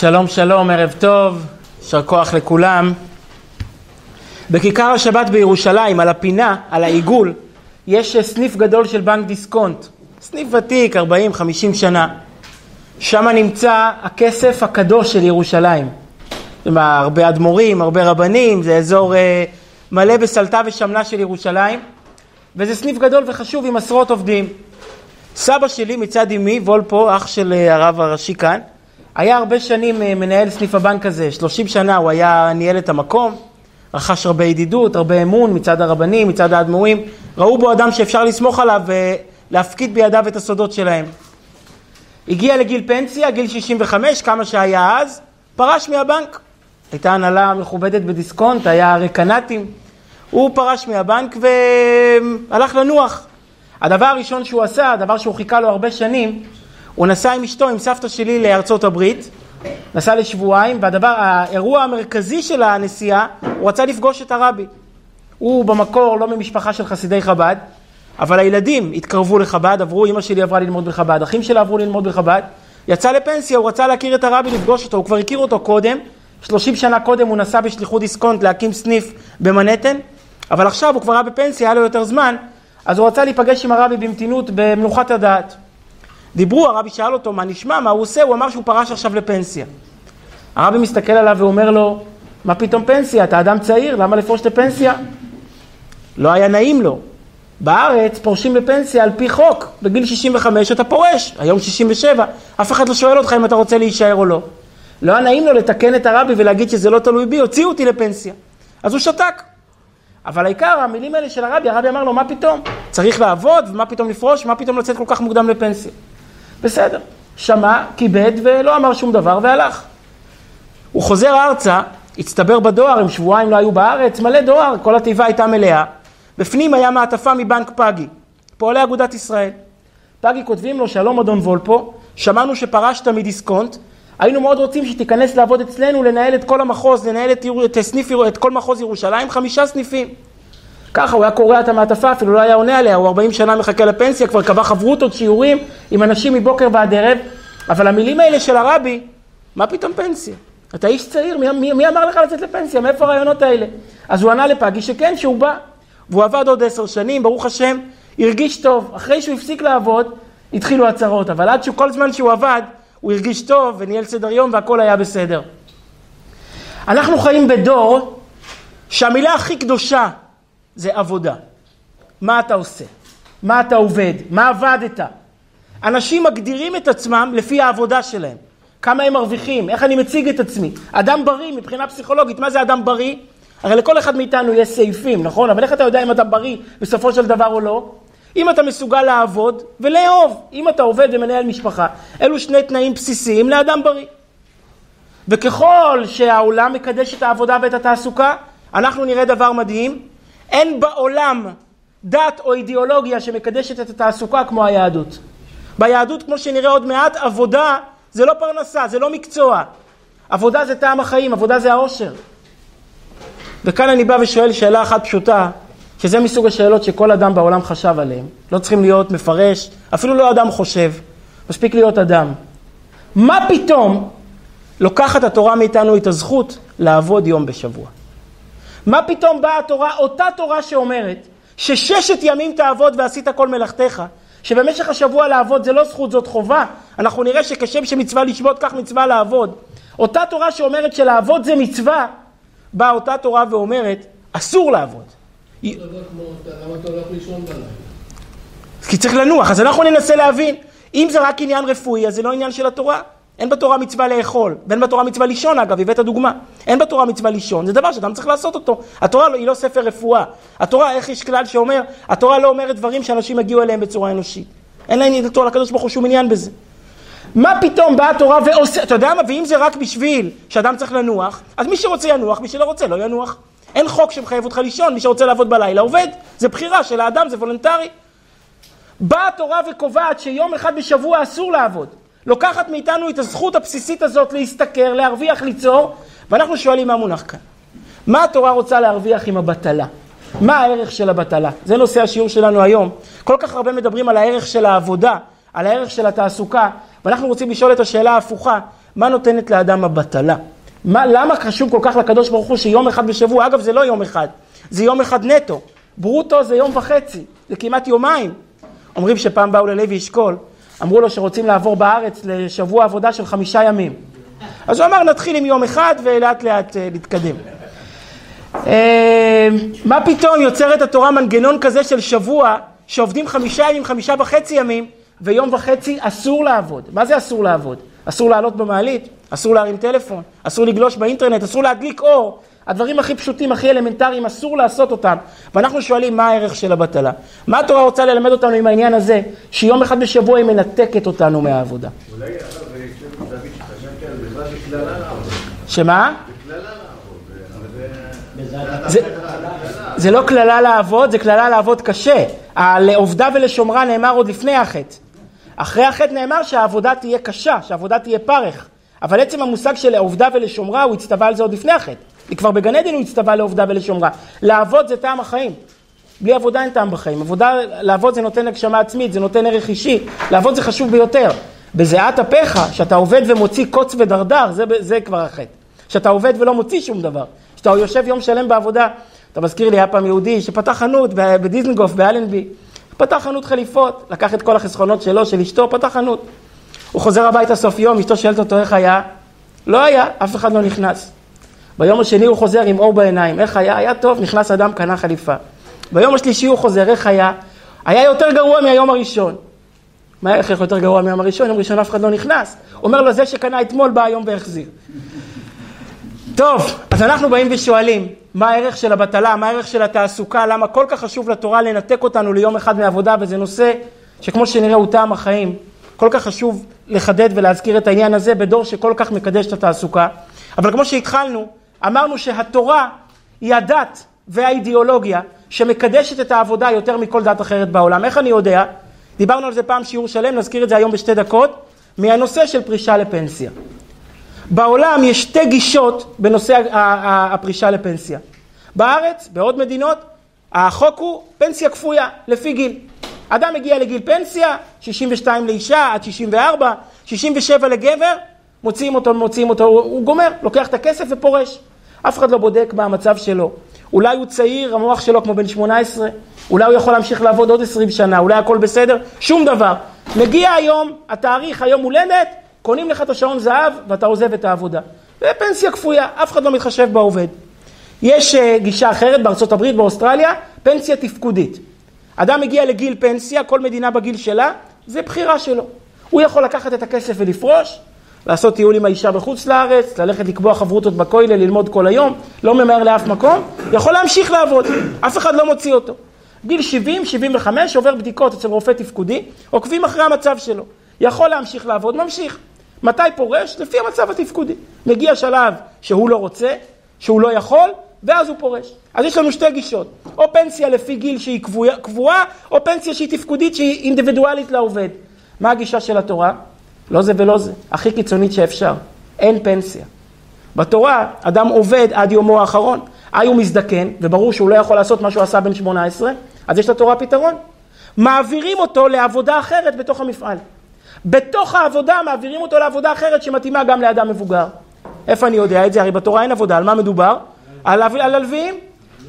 שלום שלום, ערב טוב, יישר כוח לכולם. בכיכר השבת בירושלים, על הפינה, על העיגול, יש סניף גדול של בנק דיסקונט. סניף ותיק, 40-50 שנה. שם נמצא הכסף הקדוש של ירושלים. הרבה אדמו"רים, הרבה רבנים, זה אזור אה, מלא בסלטה ושמנה של ירושלים, וזה סניף גדול וחשוב עם עשרות עובדים. סבא שלי מצד אמי, וולפו, אח של אה, הרב הראשי כאן, היה הרבה שנים אה, מנהל סניף הבנק הזה, 30 שנה הוא היה ניהל את המקום, רכש הרבה ידידות, הרבה אמון מצד הרבנים, מצד האדמו"רים, ראו בו אדם שאפשר לסמוך עליו ולהפקיד בידיו את הסודות שלהם. הגיע לגיל פנסיה, גיל 65, כמה שהיה אז, פרש מהבנק. הייתה הנהלה מכובדת בדיסקונט, היה רקנטים. הוא פרש מהבנק והלך לנוח. הדבר הראשון שהוא עשה, הדבר שהוא חיכה לו הרבה שנים, הוא נסע עם אשתו, עם סבתא שלי לארצות הברית, נסע לשבועיים, והדבר, האירוע המרכזי של הנסיעה, הוא רצה לפגוש את הרבי. הוא במקור לא ממשפחה של חסידי חב"ד, אבל הילדים התקרבו לחב"ד, עברו, אמא שלי עברה ללמוד בחב"ד, אחים שלה עברו ללמוד בחב"ד, יצא לפנסיה, הוא רצה להכיר את הרבי, לפגוש אותו, הוא כבר הכיר אותו קודם, 30 שנה קודם הוא נסע בשליחות דיסקונט להקים סניף במנהטן, אבל עכשיו הוא כבר היה בפנסיה, היה לו יותר זמן, אז הוא רצה להיפגש עם הרבי במתינות, במנוחת הדעת. דיברו, הרבי שאל אותו מה נשמע, מה הוא עושה, הוא אמר שהוא פרש עכשיו לפנסיה. הרבי מסתכל עליו ואומר לו, מה פתאום פנסיה? אתה אדם צעיר, למה לפרוש לפנסיה? לא היה נעים לו. בארץ פורשים לפנסיה על פי חוק, בגיל 65 אתה פורש, היום 67, אף אחד לא שואל אותך אם אתה רוצה להישאר או לא. לא היה נעים לו לתקן את הרבי ולהגיד שזה לא תלוי בי, הוציאו אותי לפנסיה. אז הוא שתק. אבל העיקר, המילים האלה של הרבי, הרבי אמר לו, מה פתאום? צריך לעבוד, ומה פתאום לפרוש, מה פתאום לצאת כל כך מוקדם לפנסיה? בסדר. שמע, כיבד ולא אמר שום דבר והלך. הוא חוזר ארצה, הצטבר בדואר, הם שבועיים לא היו בארץ, מלא דואר, כל התיבה הייתה מלאה. בפנים היה מעטפה מבנק פאגי, פועלי אגודת ישראל. פאגי כותבים לו, שלום אדון וולפו, שמענו שפרשת מדיסקונט, היינו מאוד רוצים שתיכנס לעבוד אצלנו, לנהל את כל המחוז, לנהל את, את, סניף, את כל מחוז ירושלים, חמישה סניפים. ככה, הוא היה קורע את המעטפה, אפילו לא היה עונה עליה, הוא 40 שנה מחכה לפנסיה, כבר קבע חברותות, שיעורים עם אנשים מבוקר ועד ערב, אבל המילים האלה של הרבי, מה פתאום פנסיה? אתה איש צעיר, מי, מי, מי אמר לך לצאת לפנסיה? מאיפה הרעיונות האלה? אז הוא ענה לפגי שכן, שהוא בא. והוא עבד עוד עשר שנים, ברוך השם, הרגיש טוב. אחרי שהוא הפסיק לעבוד, התחילו הצהרות, אבל עד שכל זמן שהוא עבד, הוא הרגיש טוב וניהל סדר יום והכל היה בסדר. אנחנו חיים בדור שהמילה הכי קדושה זה עבודה. מה אתה עושה? מה אתה עובד? מה עבדת? אנשים מגדירים את עצמם לפי העבודה שלהם. כמה הם מרוויחים, איך אני מציג את עצמי. אדם בריא מבחינה פסיכולוגית, מה זה אדם בריא? הרי לכל אחד מאיתנו יש סעיפים, נכון? אבל איך אתה יודע אם אתה בריא בסופו של דבר או לא? אם אתה מסוגל לעבוד ולאהוב, אם אתה עובד ומנהל משפחה, אלו שני תנאים בסיסיים לאדם בריא. וככל שהעולם מקדש את העבודה ואת התעסוקה, אנחנו נראה דבר מדהים, אין בעולם דת או אידיאולוגיה שמקדשת את התעסוקה כמו היהדות. ביהדות, כמו שנראה עוד מעט, עבודה זה לא פרנסה, זה לא מקצוע. עבודה זה טעם החיים, עבודה זה העושר. וכאן אני בא ושואל שאלה אחת פשוטה, שזה מסוג השאלות שכל אדם בעולם חשב עליהן. לא צריכים להיות מפרש, אפילו לא אדם חושב, מספיק להיות אדם. מה פתאום לוקחת התורה מאיתנו את הזכות לעבוד יום בשבוע? מה פתאום באה התורה, אותה תורה שאומרת שששת ימים תעבוד ועשית כל מלאכתך, שבמשך השבוע לעבוד זה לא זכות, זאת חובה. אנחנו נראה שכשם שמצווה לשבות, כך מצווה לעבוד. אותה תורה שאומרת שלעבוד זה מצווה, באה אותה תורה ואומרת, אסור לעבוד. כי צריך לנוח, אז אנחנו ננסה להבין. אם זה רק עניין רפואי, אז זה לא עניין של התורה. אין בתורה מצווה לאכול, ואין בתורה מצווה לישון אגב, הבאת דוגמה. אין בתורה מצווה לישון, זה דבר שאדם צריך לעשות אותו. התורה לא- היא לא ספר רפואה. התורה, איך יש כלל שאומר, התורה לא אומרת דברים שאנשים יגיעו אליהם בצורה אנושית. אין להם לתורה לקדוש ברוך הוא שום עניין בזה. מה פתאום באה התורה ועושה, אתה יודע מה, ואם זה רק בשביל שאדם צריך לנוח, אז מי שרוצה ינוח, מי שלא רוצה לא ינוח. אין חוק שמחייב אותך לישון, מי שרוצה לעבוד בלילה עובד, זה בחירה של האדם, זה וולונטרי. באה התורה וקובעת שיום אחד בשבוע אסור לעבוד. לוקחת מאיתנו את הזכות הבסיסית הזאת להשתכר, להרוויח, ליצור, ואנחנו שואלים מה מונח כאן. מה התורה רוצה להרוויח עם הבטלה? מה הערך של הבטלה? זה נושא השיעור שלנו היום. כל כך הרבה מדברים על הערך של העבודה, על הערך של התעסוקה, ואנחנו רוצים לשאול את השאלה ההפוכה, מה נותנת לאדם הבטלה? מה, למה חשוב כל כך לקדוש ברוך הוא שיום אחד בשבוע, אגב זה לא יום אחד, זה יום אחד נטו, ברוטו זה יום וחצי, זה כמעט יומיים. אומרים שפעם באו ללוי אשכול, אמרו לו שרוצים לעבור בארץ לשבוע עבודה של חמישה ימים. אז הוא אמר נתחיל עם יום אחד ולאט לאט אה, נתקדם. אה, מה פתאום יוצרת התורה מנגנון כזה של שבוע שעובדים חמישה ימים, חמישה וחצי ימים ויום וחצי אסור לעבוד. מה זה אסור לעבוד? אסור לעלות במעלית, אסור להרים טלפון, אסור לגלוש באינטרנט, אסור להדליק אור. הדברים הכי פשוטים, הכי אלמנטריים, אסור לעשות אותם. ואנחנו שואלים מה הערך של הבטלה. מה התורה רוצה ללמד אותנו עם העניין הזה, שיום אחד בשבוע היא מנתקת אותנו מהעבודה? אולי. שמה? זה... זה, לא קללה לעבוד, זה קללה לעבוד קשה. לעובדה ולשומרה נאמר עוד לפני החטא. אחרי החטא נאמר שהעבודה תהיה קשה, שהעבודה תהיה פרך. אבל עצם המושג של לעובדה ולשומרה, הוא הצטווה על זה עוד לפני החטא. כבר בגן עדן הוא הצטווה לעובדה ולשומרה. לעבוד זה טעם החיים. בלי עבודה אין טעם בחיים. עבודה, לעבוד זה נותן הגשמה עצמית, זה נותן ערך אישי. לעבוד זה חשוב ביותר. בזיעת אפיך, שאתה עובד ומוציא קוץ ודרדר, זה, זה כבר החטא. שאתה עובד ולא מוציא שום דבר. שאתה יושב יום שלם בעבודה. אתה מזכיר לי, היה פעם יהודי שפתח חנות בדיזנגוף, באלנבי. פתח חנות חליפות, לקח את כל החסכונות שלו, של אשתו, פתח חנות. הוא חוזר הביתה סוף יום, אשתו שואלת אותו איך היה? לא היה, אף אחד לא נכנס. ביום השני הוא חוזר עם אור בעיניים, איך היה? היה טוב, נכנס אדם, קנה חליפה. ביום השלישי הוא חוזר, איך היה? היה יותר גרוע מהיום הראשון. מה, איך יכול יותר גרוע מהיום הראשון? יום ראשון אף אחד לא נכנס. אומר לו, זה שקנה אתמול בא היום והחזיר. טוב, אז אנחנו באים ושואלים, מה הערך של הבטלה, מה הערך של התעסוקה, למה כל כך חשוב לתורה לנתק אותנו ליום אחד מעבודה, וזה נושא שכמו שנראה הוא טעם החיים. כל כך חשוב לחדד ולהזכיר את העניין הזה בדור שכל כך מקדש את התעסוקה. אבל כמו שהתחלנו, אמרנו שהתורה היא הדת והאידיאולוגיה שמקדשת את העבודה יותר מכל דת אחרת בעולם. איך אני יודע? דיברנו על זה פעם שיעור שלם, נזכיר את זה היום בשתי דקות, מהנושא של פרישה לפנסיה. בעולם יש שתי גישות בנושא הפרישה לפנסיה. בארץ, בעוד מדינות, החוק הוא פנסיה כפויה, לפי גיל. אדם מגיע לגיל פנסיה, 62 לאישה עד 64, 67 לגבר, מוציאים אותו, מוציאים אותו, הוא, הוא גומר, לוקח את הכסף ופורש. אף אחד לא בודק מה המצב שלו. אולי הוא צעיר, המוח שלו כמו בן 18, אולי הוא יכול להמשיך לעבוד עוד 20 שנה, אולי הכל בסדר, שום דבר. מגיע היום, התאריך, היום הולדת, קונים לך את השעון זהב ואתה עוזב את העבודה. זה פנסיה כפויה, אף אחד לא מתחשב בעובד. יש uh, גישה אחרת בארצות הברית, באוסטרליה, פנסיה תפקודית. אדם מגיע לגיל פנסיה, כל מדינה בגיל שלה, זה בחירה שלו. הוא יכול לקחת את הכסף ולפרוש, לעשות טיול עם האישה בחוץ לארץ, ללכת לקבוע חברותות בכולל, ללמוד כל היום, לא ממהר לאף מקום, יכול להמשיך לעבוד, אף אחד לא מוציא אותו. גיל 70, 75, עובר בדיקות אצל רופא תפקודי, עוקבים אחרי המצב שלו. יכול להמשיך לעבוד, ממשיך. מתי פורש? לפי המצב התפקודי. מגיע שלב שהוא לא רוצה, שהוא לא יכול, ואז הוא פורש. אז יש לנו שתי גישות, או פנסיה לפי גיל שהיא קבועה, או פנסיה שהיא תפקודית, שהיא אינדיבידואלית לעובד. מה הגישה של התורה? לא זה ולא זה, הכי קיצונית שאפשר. אין פנסיה. בתורה, אדם עובד עד יומו האחרון. איי הוא מזדקן, וברור שהוא לא יכול לעשות מה שהוא עשה בן 18, אז יש לתורה פתרון. מעבירים אותו לעבודה אחרת בתוך המפעל. בתוך העבודה מעבירים אותו לעבודה אחרת שמתאימה גם לאדם מבוגר. איפה אני יודע את זה? הרי בתורה אין עבודה, על מה מדובר? על, על הלוויים.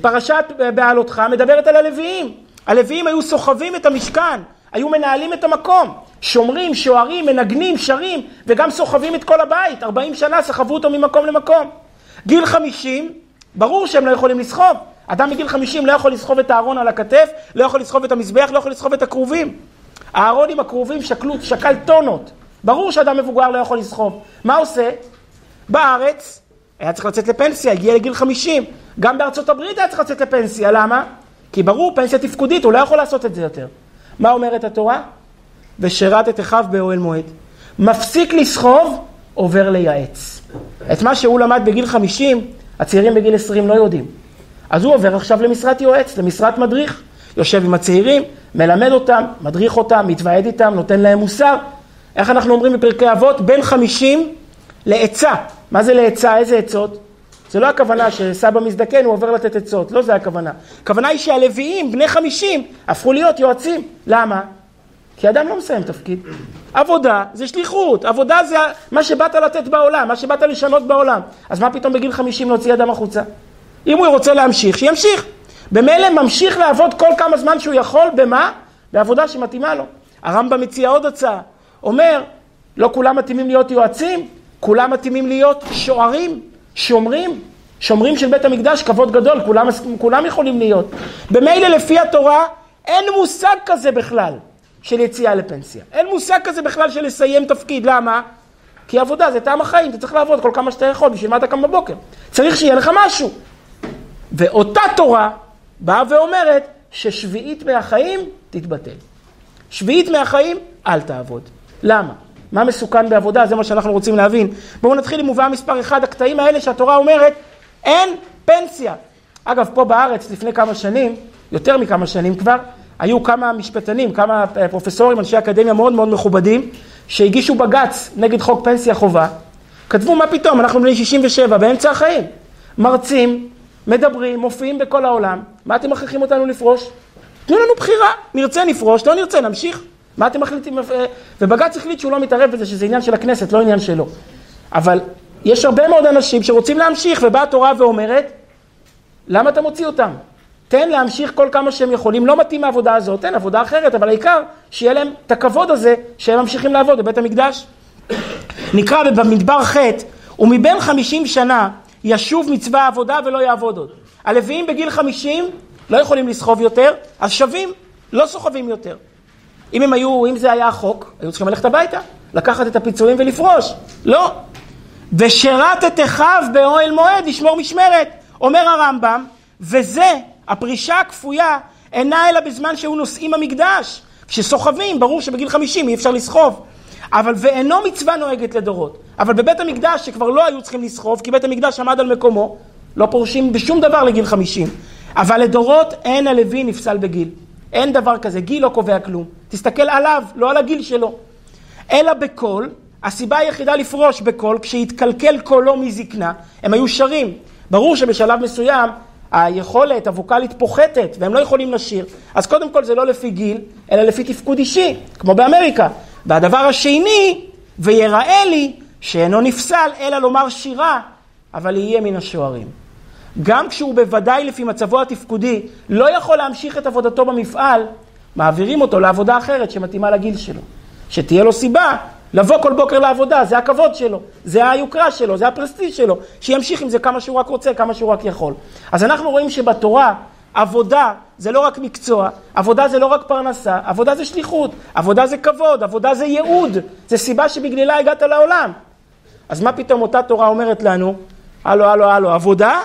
פרשת בעלותך מדברת על הלוויים. הלוויים היו סוחבים את המשכן, היו מנהלים את המקום. שומרים, שוערים, מנגנים, שרים, וגם סוחבים את כל הבית. 40 שנה סחבו אותו ממקום למקום. גיל 50, ברור שהם לא יכולים לסחוב. אדם מגיל 50 לא יכול לסחוב את הארון על הכתף, לא יכול לסחוב את המזבח, לא יכול לסחוב את הכרובים. הארון עם הכרובים שקלו, שקל טונות. ברור שאדם מבוגר לא יכול לסחוב. מה עושה? בארץ היה צריך לצאת לפנסיה, הגיע לגיל 50. גם בארצות הברית היה צריך לצאת לפנסיה, למה? כי ברור, פנסיה תפקודית, הוא לא יכול לעשות את זה יותר. מה אומרת התורה? ושירת את אחיו באוהל מועד. מפסיק לסחוב, עובר לייעץ. את מה שהוא למד בגיל 50, הצעירים בגיל 20 לא יודעים. אז הוא עובר עכשיו למשרת יועץ, למשרת מדריך. יושב עם הצעירים, מלמד אותם, מדריך אותם, מתוועד איתם, נותן להם מוסר. איך אנחנו אומרים בפרקי אבות? בין 50 לעצה. מה זה לעצה? איזה עצות? זה לא הכוונה שסבא מזדקן, הוא עובר לתת עצות, לא זה הכוונה. הכוונה היא שהלוויים, בני 50, הפכו להיות יועצים. למה? כי אדם לא מסיים תפקיד. עבודה זה שליחות, עבודה זה מה שבאת לתת בעולם, מה שבאת לשנות בעולם. אז מה פתאום בגיל 50 להוציא אדם החוצה? אם הוא רוצה להמשיך, שימשיך. במילא ממשיך לעבוד כל כמה זמן שהוא יכול, במה? בעבודה שמתאימה לו. הרמב"ם מציע עוד הצעה, אומר, לא כולם מתאימים להיות יועצים, כולם מתאימים להיות שוערים, שומרים, שומרים של בית המקדש, כבוד גדול, כולם, כולם יכולים להיות. במילא לפי התורה אין מושג כזה בכלל של יציאה לפנסיה. אין מושג כזה בכלל של לסיים תפקיד, למה? כי עבודה זה טעם החיים, אתה צריך לעבוד כל כמה שאתה יכול, בשביל מה אתה קם בבוקר? צריך שיהיה לך משהו. ואותה תורה באה ואומרת ששביעית מהחיים תתבטל. שביעית מהחיים, אל תעבוד. למה? מה מסוכן בעבודה? זה מה שאנחנו רוצים להבין. בואו נתחיל עם מובאה מספר אחד, הקטעים האלה שהתורה אומרת, אין פנסיה. אגב, פה בארץ לפני כמה שנים, יותר מכמה שנים כבר, היו כמה משפטנים, כמה פרופסורים, אנשי אקדמיה מאוד מאוד מכובדים, שהגישו בג"ץ נגד חוק פנסיה חובה. כתבו, מה פתאום, אנחנו בני 67, באמצע החיים. מרצים, מדברים, מופיעים בכל העולם, מה אתם מכריחים אותנו לפרוש? תנו לנו בחירה, נרצה נפרוש, לא נרצה נמשיך. מה אתם מחליטים? ובג"ץ החליט שהוא לא מתערב בזה, שזה עניין של הכנסת, לא עניין שלו. אבל יש הרבה מאוד אנשים שרוצים להמשיך, ובאה התורה ואומרת, למה אתה מוציא אותם? תן להמשיך כל כמה שהם יכולים, לא מתאים מהעבודה הזאת, תן עבודה אחרת, אבל העיקר שיהיה להם את הכבוד הזה שהם ממשיכים לעבוד בבית המקדש. נקרא במדבר ח' ומבין חמישים שנה ישוב מצווה עבודה ולא יעבוד עוד. הלוויים בגיל חמישים לא יכולים לסחוב יותר, אז שווים, לא סוחבים יותר. אם הם היו, אם זה היה החוק, היו צריכים ללכת הביתה, לקחת את הפיצויים ולפרוש. לא. ושירת אחיו באוהל מועד לשמור משמרת. אומר הרמב"ם, וזה, הפרישה הכפויה, אינה אלא בזמן שהיו נושאים המקדש. כשסוחבים, ברור שבגיל חמישים אי אפשר לסחוב. אבל ואינו מצווה נוהגת לדורות. אבל בבית המקדש, שכבר לא היו צריכים לסחוב, כי בית המקדש עמד על מקומו, לא פורשים בשום דבר לגיל חמישים. אבל לדורות אין הלוי נפסל בגיל. אין דבר כזה, גיל לא קובע כלום. תסתכל עליו, לא על הגיל שלו. אלא בקול, הסיבה היחידה לפרוש בקול, כשהתקלקל קולו מזקנה, הם היו שרים. ברור שבשלב מסוים היכולת הווקאלית פוחתת והם לא יכולים לשיר. אז קודם כל זה לא לפי גיל, אלא לפי תפקוד אישי, כמו באמריקה. והדבר השני, ויראה לי שאינו נפסל, אלא לומר שירה, אבל יהיה מן השוערים. גם כשהוא בוודאי לפי מצבו התפקודי לא יכול להמשיך את עבודתו במפעל, מעבירים אותו לעבודה אחרת שמתאימה לגיל שלו. שתהיה לו סיבה לבוא כל בוקר לעבודה, זה הכבוד שלו, זה היוקרה שלו, זה הפרסטיז שלו, שימשיך עם זה כמה שהוא רק רוצה, כמה שהוא רק יכול. אז אנחנו רואים שבתורה עבודה זה לא רק מקצוע, עבודה זה לא רק פרנסה, עבודה זה שליחות, עבודה זה כבוד, עבודה זה ייעוד, זה סיבה שבגללה הגעת לעולם. אז מה פתאום אותה תורה אומרת לנו, הלו, הלו, הלו, עבודה?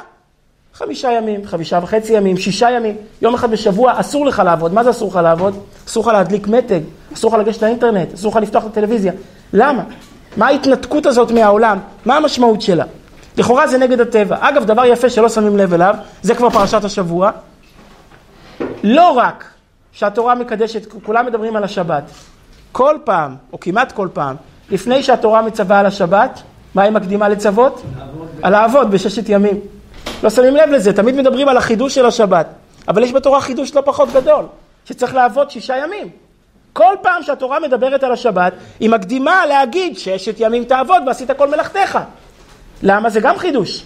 חמישה ימים, חמישה וחצי ימים, שישה ימים, יום אחד בשבוע אסור לך לעבוד. מה זה אסור לך לעבוד? אסור לך להדליק מתג, אסור לך לגשת לאינטרנט, אסור לך לפתוח את הטלוויזיה. למה? מה ההתנתקות הזאת מהעולם? מה המשמעות שלה? לכאורה זה נגד הטבע. אגב, דבר יפה שלא שמים לב אליו, זה כבר פרשת השבוע. לא רק שהתורה מקדשת, כולם מדברים על השבת. כל פעם, או כמעט כל פעם, לפני שהתורה מצווה על השבת, מה היא מקדימה לצוות? על לעבוד בששת ימים. לא שמים לב לזה, תמיד מדברים על החידוש של השבת, אבל יש בתורה חידוש לא פחות גדול, שצריך לעבוד שישה ימים. כל פעם שהתורה מדברת על השבת, היא מקדימה להגיד ששת ימים תעבוד ועשית כל מלאכתך. למה? זה גם חידוש.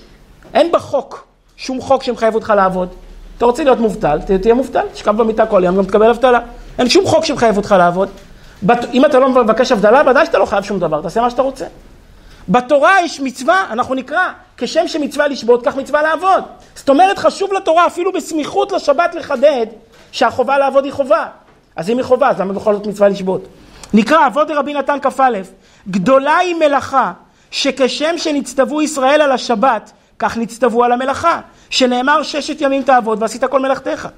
אין בחוק שום חוק שמחייב אותך לעבוד. אתה רוצה להיות מובטל, תהיה מובטל, תשכב במיטה כל יום, גם תקבל אבטלה. אין שום חוק שמחייב אותך לעבוד. אם אתה לא מבקש אבטלה, ודאי שאתה לא חייב שום דבר, תעשה מה שאתה רוצה. בתורה יש מצווה, אנחנו נקרא, כשם שמצווה לשבות, כך מצווה לעבוד. זאת אומרת, חשוב לתורה, אפילו בסמיכות לשבת לחדד, שהחובה לעבוד היא חובה. אז אם היא חובה, אז למה בכל זאת מצווה לשבות? נקרא, אבות רבי נתן כ"א, גדולה היא מלאכה, שכשם שנצטוו ישראל על השבת, כך נצטוו על המלאכה, שנאמר ששת ימים תעבוד ועשית כל מלאכתך.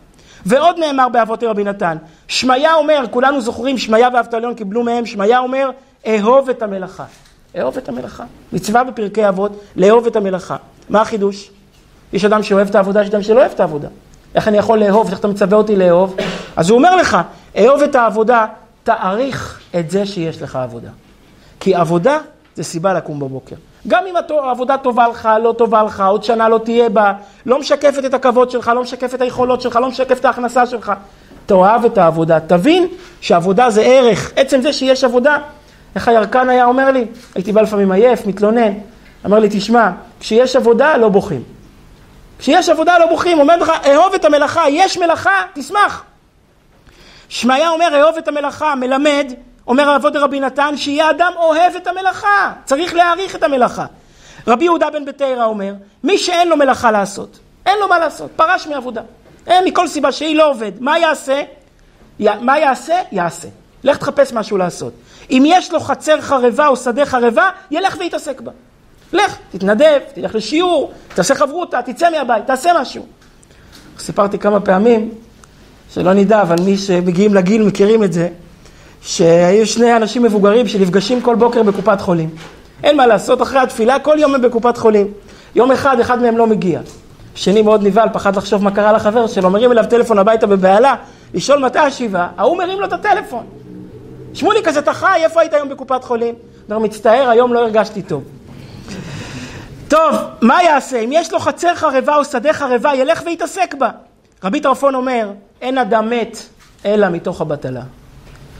ועוד נאמר באבות רבי נתן, שמעיה אומר, כולנו זוכרים, שמעיה ואבטליון קיבלו מהם, שמעיה אומר, אהוב את המלאכה. אהוב את המלאכה. מצווה בפרקי אבות, לאהוב את המלאכה. מה החידוש? יש אדם שאוהב את העבודה, יש אדם שלא אוהב את העבודה. איך אני יכול לאהוב? איך אתה מצווה אותי לאהוב? אז הוא אומר לך, אהוב את העבודה, תעריך את זה שיש לך עבודה. כי עבודה זה סיבה לקום בבוקר. גם אם העבודה טובה לך, לא טובה לך, עוד שנה לא תהיה בה, לא משקפת את הכבוד שלך, לא משקפת את היכולות שלך, לא משקפת את ההכנסה שלך. תאהב את העבודה, תבין שעבודה זה ערך, עצם זה שיש עבודה. איך הירקן היה אומר לי? הייתי בא לפעמים עייף, מתלונן, אמר לי, תשמע, כשיש עבודה לא בוכים. כשיש עבודה לא בוכים, אומר לך, אהוב את המלאכה, יש מלאכה, תשמח. שמעיה אומר, אהוב את המלאכה, מלמד, אומר אבות רבי נתן, שיהיה אדם אוהב את המלאכה, צריך להעריך את המלאכה. רבי יהודה בן בתרא אומר, מי שאין לו מלאכה לעשות, אין לו מה לעשות, פרש מעבודה. אין מכל סיבה שהיא לא עובד, מה יעשה? י... מה יעשה? יעשה. לך תחפש משהו לעשות. אם יש לו חצר חרבה או שדה חרבה, ילך ויתעסק בה. לך, תתנדב, תלך לשיעור, תעשה חברותה, תצא מהבית, תעשה משהו. סיפרתי כמה פעמים, שלא נדע, אבל מי שמגיעים לגיל מכירים את זה, שהיו שני אנשים מבוגרים שנפגשים כל בוקר בקופת חולים. אין מה לעשות, אחרי התפילה כל יום הם בקופת חולים. יום אחד, אחד מהם לא מגיע. שני מאוד נבהל, פחד לחשוב מה קרה לחבר שלו, מרים אליו טלפון הביתה בבהלה, לשאול מתי השבעה, ההוא מרים לו את הטלפון. שמולי כזה, אתה חי, איפה היית היום בקופת חולים? אומר, מצטער, היום לא הרגשתי טוב. טוב, מה יעשה? אם יש לו חצר חרבה או שדה חרבה, ילך ויתעסק בה. רבי טרפון אומר, אין אדם מת אלא מתוך הבטלה.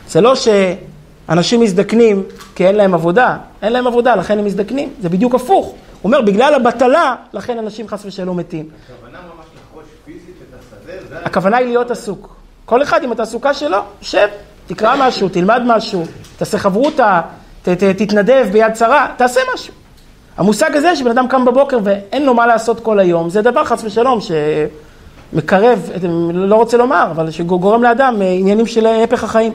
זה לא שאנשים מזדקנים כי אין להם עבודה, אין להם עבודה, לכן הם מזדקנים, זה בדיוק הפוך. הוא אומר, בגלל הבטלה, לכן אנשים חס ושלום מתים. הכוונה ממש לחרוש פיזית את השדה? זה הכוונה היא להיות עסוק. כל אחד עם התעסוקה שלו, שב, תקרא משהו, תלמד משהו, תעשה חברותה, ת, תתנדב ביד שרה, תעשה משהו. המושג הזה שבן אדם קם בבוקר ואין לו מה לעשות כל היום, זה דבר חס ושלום שמקרב, לא רוצה לומר, אבל שגורם לאדם עניינים של הפך החיים.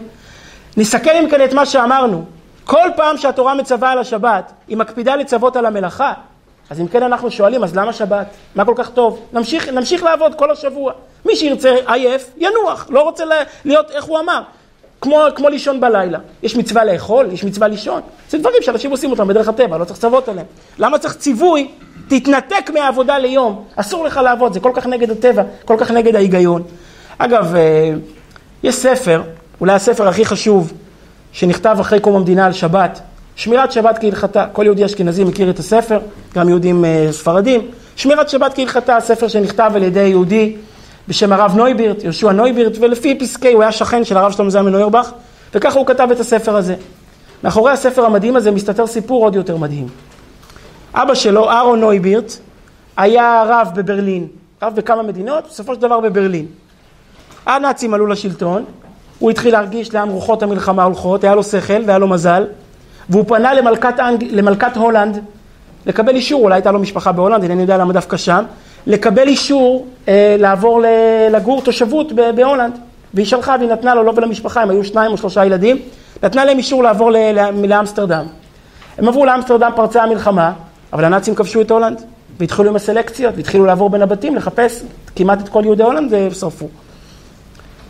נסכם אם כן את מה שאמרנו. כל פעם שהתורה מצווה על השבת, היא מקפידה לצוות על המלאכה, אז אם כן אנחנו שואלים, אז למה שבת? מה כל כך טוב? נמשיך, נמשיך לעבוד כל השבוע. מי שירצה עייף, ינוח, לא רוצה להיות, איך הוא אמר, כמו, כמו לישון בלילה. יש מצווה לאכול, יש מצווה לישון. זה דברים שאנשים עושים אותם בדרך הטבע, לא צריך לצוות עליהם. למה צריך ציווי? תתנתק מהעבודה ליום, אסור לך לעבוד, זה כל כך נגד הטבע, כל כך נגד ההיגיון. אגב, אה, יש ספר, אולי הספר הכי חשוב, שנכתב אחרי קום המדינה על שבת, שמירת שבת כהלכתה, כל יהודי אשכנזי מכיר את הספר, גם יהודים אה, ספרדים. שמירת שבת כהלכתה, ספר שנכתב על ידי יהודי בשם הרב נויבירט, יהושע נויבירט, ולפי פסקי, הוא היה שכן של הרב שלמה זלמן נוירבך, וככה הוא כתב את הספר הזה. מאחורי הספר המדהים הזה מסתתר סיפור עוד יותר מדהים. אבא שלו, אהרון נויבירט, היה רב בברלין, רב בכמה מדינות, בסופו של דבר בברלין. הנאצים עלו לשלטון, הוא התחיל להרגיש לאן רוחות המלחמה הולכות, היה לו שכל והיה לו מזל, והוא פנה למלכת, אנג... למלכת הולנד לקבל אישור, אולי הייתה לו משפחה בהולנד, אינני יודע למה דווקא שם, לקבל אישור אה, לעבור לגור תושבות בהולנד. והיא שלחה והיא נתנה לו, לא ולמשפחה, הם היו שניים או שלושה ילדים, נתנה להם אישור לעבור לאמסטרדם. הם עברו לאמסטרדם, פרצה המלחמה, אבל הנאצים כבשו את הולנד, והתחילו עם הסלקציות, והתחילו לעבור בין הבתים, לחפש כמעט את כל יהודי הולנד ושרפו.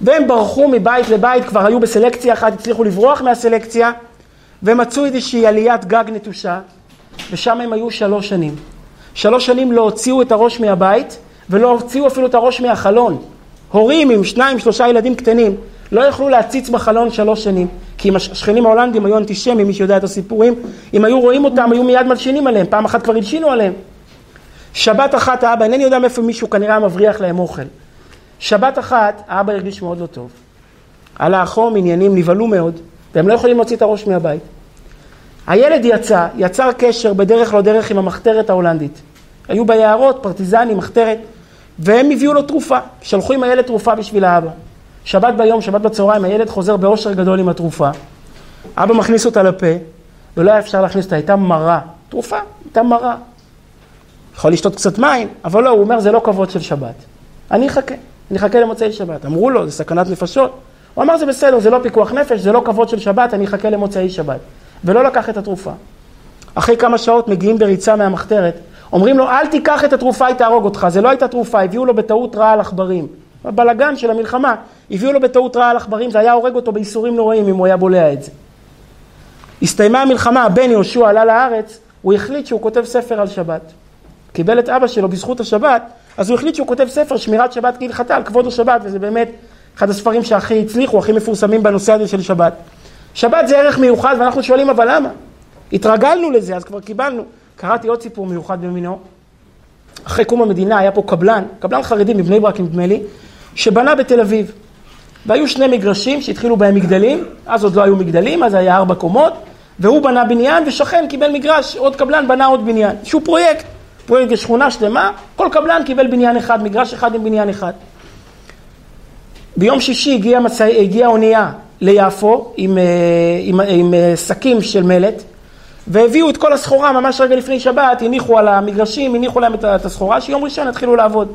והם ברחו מבית לבית, כבר היו בסלקציה אחת, הצליחו לברוח מהסלקציה, ומצאו איזושהי עליית גג נטושה, ושם הם היו שלוש שנים. שלוש שנים לא הוציאו את הראש מהבית, ולא הוציאו אפילו את הראש מהחלון. הורים עם שניים, שלושה ילדים קטנים, לא יכלו להציץ בחלון שלוש שנים, כי אם השכנים ההולנדים היו אנטישמים, מי שיודע את הסיפורים, אם היו רואים אותם, היו מיד מלשינים עליהם, פעם אחת כבר הלשינו עליהם. שבת אחת האבא, אינני יודע מאיפה מישהו כנראה מבריח להם אוכל. שבת אחת האבא הרגיש מאוד לא טוב. עלה החום, עניינים נבהלו מאוד, והם לא יכולים להוציא את הראש מהבית. הילד יצא, יצר קשר בדרך לא דרך עם המחתרת ההולנדית. היו ביערות, פרטיזנים, מחתרת, והם הביאו לו תרופה. שלחו עם הילד תרופה בשביל האבא. שבת ביום, שבת בצהריים, הילד חוזר באושר גדול עם התרופה. אבא מכניס אותה לפה, ולא היה אפשר להכניס אותה, הייתה מרה. תרופה, הייתה מרה. יכול לשתות קצת מים, אבל לא, הוא אומר, זה לא כבוד של שבת. אני אחכה, אני אחכה למוצאי שבת. אמרו לו, זה סכנת נפשות. הוא אמר, זה בסדר, זה לא פיקוח נפש, זה לא כבוד של שבת, אני אחכה למוצאי שבת. ולא לקח את התרופה. אחרי כמה שעות מגיעים בריצה מהמחתרת, אומרים לו, אל תיקח את התרופה, היא תהרוג אותך. זה לא הייתה תרופה, הביאו לו בטעות רעל עכברים. בבלגן של המלחמה, הביאו לו בטעות רעל עכברים, זה היה הורג אותו בייסורים נוראים אם הוא היה בולע את זה. הסתיימה המלחמה, הבן יהושע עלה לארץ, הוא החליט שהוא כותב ספר על שבת. קיבל את אבא שלו בזכות השבת, אז הוא החליט שהוא כותב ספר שמירת שבת כהלכתה על כבוד השבת, וזה באמת אחד הספרים שהכי הצליחו, הכי מפורסמים בנושא הזה של שבת. שבת זה ערך מיוחד, ואנחנו שואלים, אבל למה? התרגלנו לזה, אז כבר קיבלנו. קראתי עוד סיפור מיוחד במינו. אחרי קום המדינה היה פה קבלן, קבלן חרדי מבני ברק נדמה לי, שבנה בתל אביב. והיו שני מגרשים שהתחילו בהם מגדלים, אז עוד לא היו מגדלים, אז היה ארבע קומות, והוא בנה בניין, ושכן קיבל מגרש, עוד קבלן בנה עוד בניין. שהוא פרויקט, פרויקט לשכונה שלמה, כל קבלן קיבל בניין אחד, מגרש אחד עם בניין אחד. ביום שישי הגיעה הגיע אונייה ליפו עם, אה, עם, עם, עם שקים של מלט, והביאו את כל הסחורה ממש רגע לפני שבת, הניחו על המגרשים, הניחו להם את הסחורה, שיום ראשון התחילו לעבוד.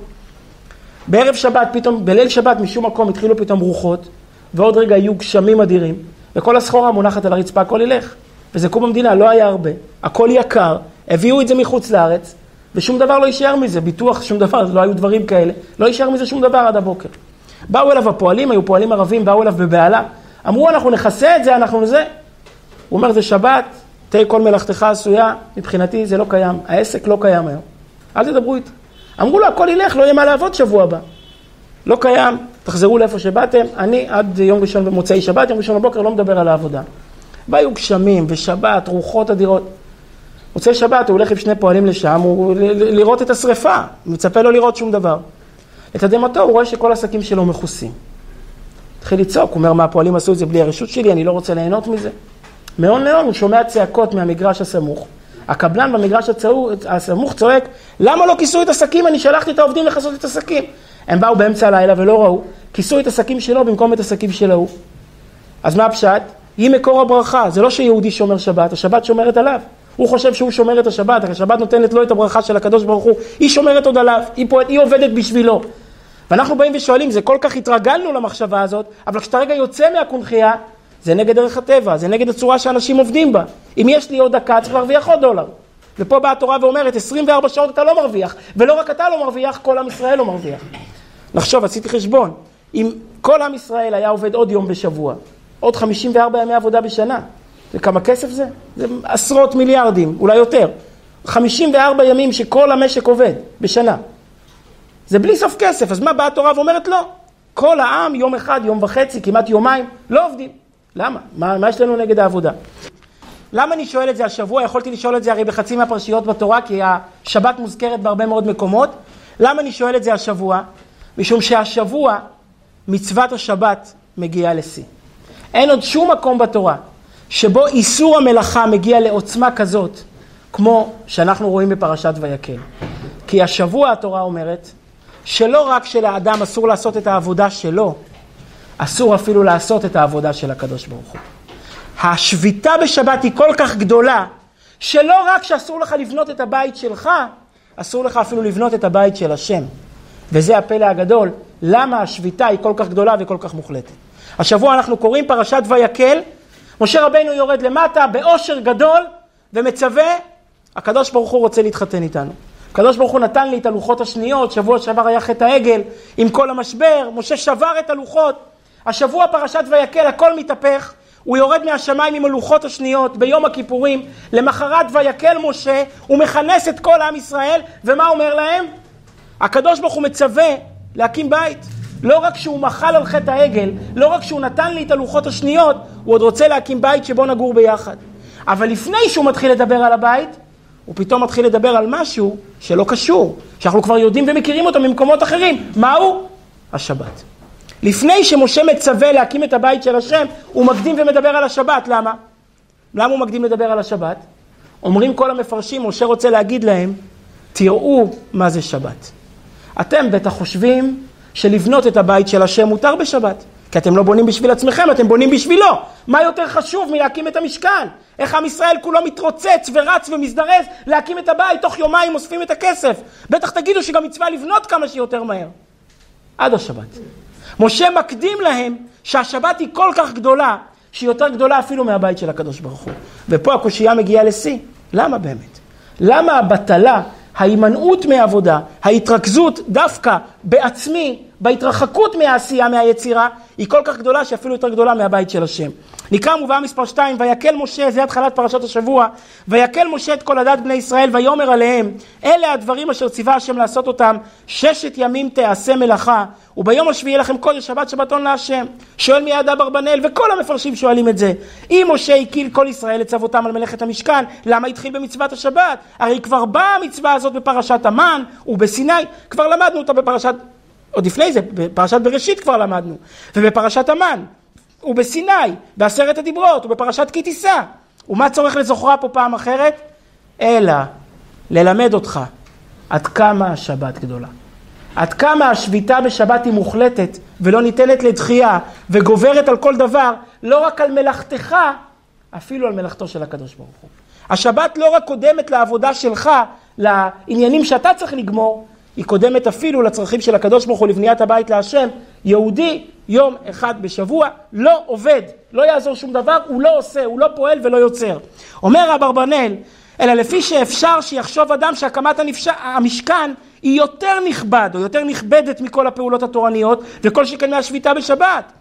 בערב שבת פתאום, בליל שבת משום מקום התחילו פתאום רוחות, ועוד רגע יהיו גשמים אדירים, וכל הסחורה מונחת על הרצפה, הכל ילך. וזה קום המדינה, לא היה הרבה, הכל יקר, הביאו את זה מחוץ לארץ, ושום דבר לא יישאר מזה, ביטוח, שום דבר, לא היו דברים כאלה, לא יישאר מזה שום דבר עד הבוקר. באו אליו הפועלים, היו פועלים ערבים, באו אליו בבהלה, אמרו אנחנו נכסה את זה, אנחנו זה. הוא אומר זה שבת, תהי כל מלאכתך עשויה, מבחינתי זה לא קיים, העסק לא קיים היום. אל תדברו איתי. אמרו לו הכל ילך, לא יהיה מה לעבוד שבוע הבא. לא קיים, תחזרו לאיפה שבאתם, אני עד יום ראשון במוצאי שבת, יום ראשון בבוקר לא מדבר על העבודה. והיו גשמים ושבת, רוחות אדירות. מוצאי שבת הוא הולך עם שני פועלים לשם, הוא לראות את השריפה, הוא מצפה לא לראות שום דבר. לתדהמתו הוא רואה שכל העסקים שלו מכוסים. התחיל לצעוק, הוא אומר, מה הפועלים עשו את זה בלי הרשות שלי, אני לא רוצה ליהנות מזה. מהון להון הוא שומע צעקות מהמגרש הסמוך. הקבלן במגרש הצעו, הסמוך צועק, למה לא כיסו את השקים? אני שלחתי את העובדים לכסות את השקים. הם באו באמצע הלילה ולא ראו, כיסו את השקים שלו במקום את השקים של ההוא. אז מה הפשט? היא מקור הברכה, זה לא שיהודי שומר שבת, השבת שומרת עליו. הוא חושב שהוא שומר את השבת, השבת נותנת לו את הברכה של הקדוש ברוך הוא, היא שומרת עוד עליו, היא, פה, היא עובדת בשבילו. ואנחנו באים ושואלים, זה כל כך התרגלנו למחשבה הזאת, אבל כשאתה רגע יוצא מהקונכייה, זה נגד דרך הטבע, זה נגד הצורה שאנשים עובדים בה. אם יש לי עוד דקה, צריך להרוויח עוד דולר. ופה באה התורה ואומרת, 24 שעות אתה לא מרוויח, ולא רק אתה לא מרוויח, כל עם ישראל לא מרוויח. נחשוב, עשיתי חשבון, אם כל עם ישראל היה עובד עוד יום בשבוע, עוד 54 ימי עבודה בשנה, וכמה כסף זה? זה עשרות מיליארדים, אולי יותר. 54 ימים שכל המשק עובד בשנה. זה בלי סוף כסף, אז מה באה התורה ואומרת לא? כל העם יום אחד, יום וחצי, כמעט יומיים, לא עובדים. למה? מה, מה יש לנו נגד העבודה? למה אני שואל את זה השבוע? יכולתי לשאול את זה הרי בחצי מהפרשיות בתורה, כי השבת מוזכרת בהרבה מאוד מקומות. למה אני שואל את זה השבוע? משום שהשבוע מצוות השבת מגיעה לשיא. אין עוד שום מקום בתורה שבו איסור המלאכה מגיע לעוצמה כזאת, כמו שאנחנו רואים בפרשת ויקל. כי השבוע התורה אומרת שלא רק שלאדם אסור לעשות את העבודה שלו, אסור אפילו לעשות את העבודה של הקדוש ברוך הוא. השביתה בשבת היא כל כך גדולה, שלא רק שאסור לך לבנות את הבית שלך, אסור לך אפילו לבנות את הבית של השם. וזה הפלא הגדול, למה השביתה היא כל כך גדולה וכל כך מוחלטת. השבוע אנחנו קוראים פרשת ויקל, משה רבנו יורד למטה באושר גדול ומצווה, הקדוש ברוך הוא רוצה להתחתן איתנו. הקדוש ברוך הוא נתן לי את הלוחות השניות, שבוע שעבר היה חטא העגל, עם כל המשבר, משה שבר את הלוחות. השבוע פרשת ויקל הכל מתהפך, הוא יורד מהשמיים עם הלוחות השניות ביום הכיפורים, למחרת ויקל משה, הוא מכנס את כל עם ישראל, ומה אומר להם? הקדוש ברוך הוא מצווה להקים בית. לא רק שהוא מחל על חטא העגל, לא רק שהוא נתן לי את הלוחות השניות, הוא עוד רוצה להקים בית שבו נגור ביחד. אבל לפני שהוא מתחיל לדבר על הבית, הוא פתאום מתחיל לדבר על משהו שלא קשור, שאנחנו כבר יודעים ומכירים אותו ממקומות אחרים. מהו? השבת. לפני שמשה מצווה להקים את הבית של השם, הוא מקדים ומדבר על השבת. למה? למה הוא מקדים לדבר על השבת? אומרים כל המפרשים, משה רוצה להגיד להם, תראו מה זה שבת. אתם בטח חושבים שלבנות את הבית של השם מותר בשבת. כי אתם לא בונים בשביל עצמכם, אתם בונים בשבילו. מה יותר חשוב מלהקים את המשכן? איך עם ישראל כולו מתרוצץ ורץ ומזדרז להקים את הבית, תוך יומיים אוספים את הכסף. בטח תגידו שגם מצווה לבנות כמה שיותר מהר. עד השבת. משה מקדים להם שהשבת היא כל כך גדולה, שהיא יותר גדולה אפילו מהבית של הקדוש ברוך הוא. ופה הקושייה מגיעה לשיא. למה באמת? למה הבטלה ההימנעות מעבודה, ההתרכזות דווקא בעצמי, בהתרחקות מהעשייה, מהיצירה, היא כל כך גדולה שאפילו יותר גדולה מהבית של השם. נקרא מובאה מספר 2, ויקל משה, זה התחלת פרשת השבוע, ויקל משה את כל הדת בני ישראל, ויאמר עליהם, אלה הדברים אשר ציווה השם לעשות אותם, ששת ימים תעשה מלאכה, וביום השביעי לכם קודש שבת שבתון להשם. שואל מיד אברבנאל, וכל המפרשים שואלים את זה. אם משה הקיל כל ישראל לצוותם על מלאכת המשכן, למה התחיל במצוות השבת? הרי כבר באה המצווה הזאת בפרשת המן ובסיני, כבר למדנו אותה בפרשת עוד לפני זה, בפרשת בראשית כבר למדנו, ובפרשת המן, ובסיני, בעשרת הדיברות, ובפרשת כי תישא. ומה צורך לזוכרה פה פעם אחרת? אלא ללמד אותך עד כמה השבת גדולה. עד כמה השביתה בשבת היא מוחלטת ולא ניתנת לדחייה וגוברת על כל דבר, לא רק על מלאכתך, אפילו על מלאכתו של הקדוש ברוך הוא. השבת לא רק קודמת לעבודה שלך, לעניינים שאתה צריך לגמור, היא קודמת אפילו לצרכים של הקדוש ברוך הוא לבניית הבית להשם. יהודי יום אחד בשבוע לא עובד, לא יעזור שום דבר, הוא לא עושה, הוא לא פועל ולא יוצר. אומר אברבנאל, אלא לפי שאפשר שיחשוב אדם שהקמת הנפש... המשכן היא יותר נכבד או יותר נכבדת מכל הפעולות התורניות וכל שכן מהשביתה בשבת.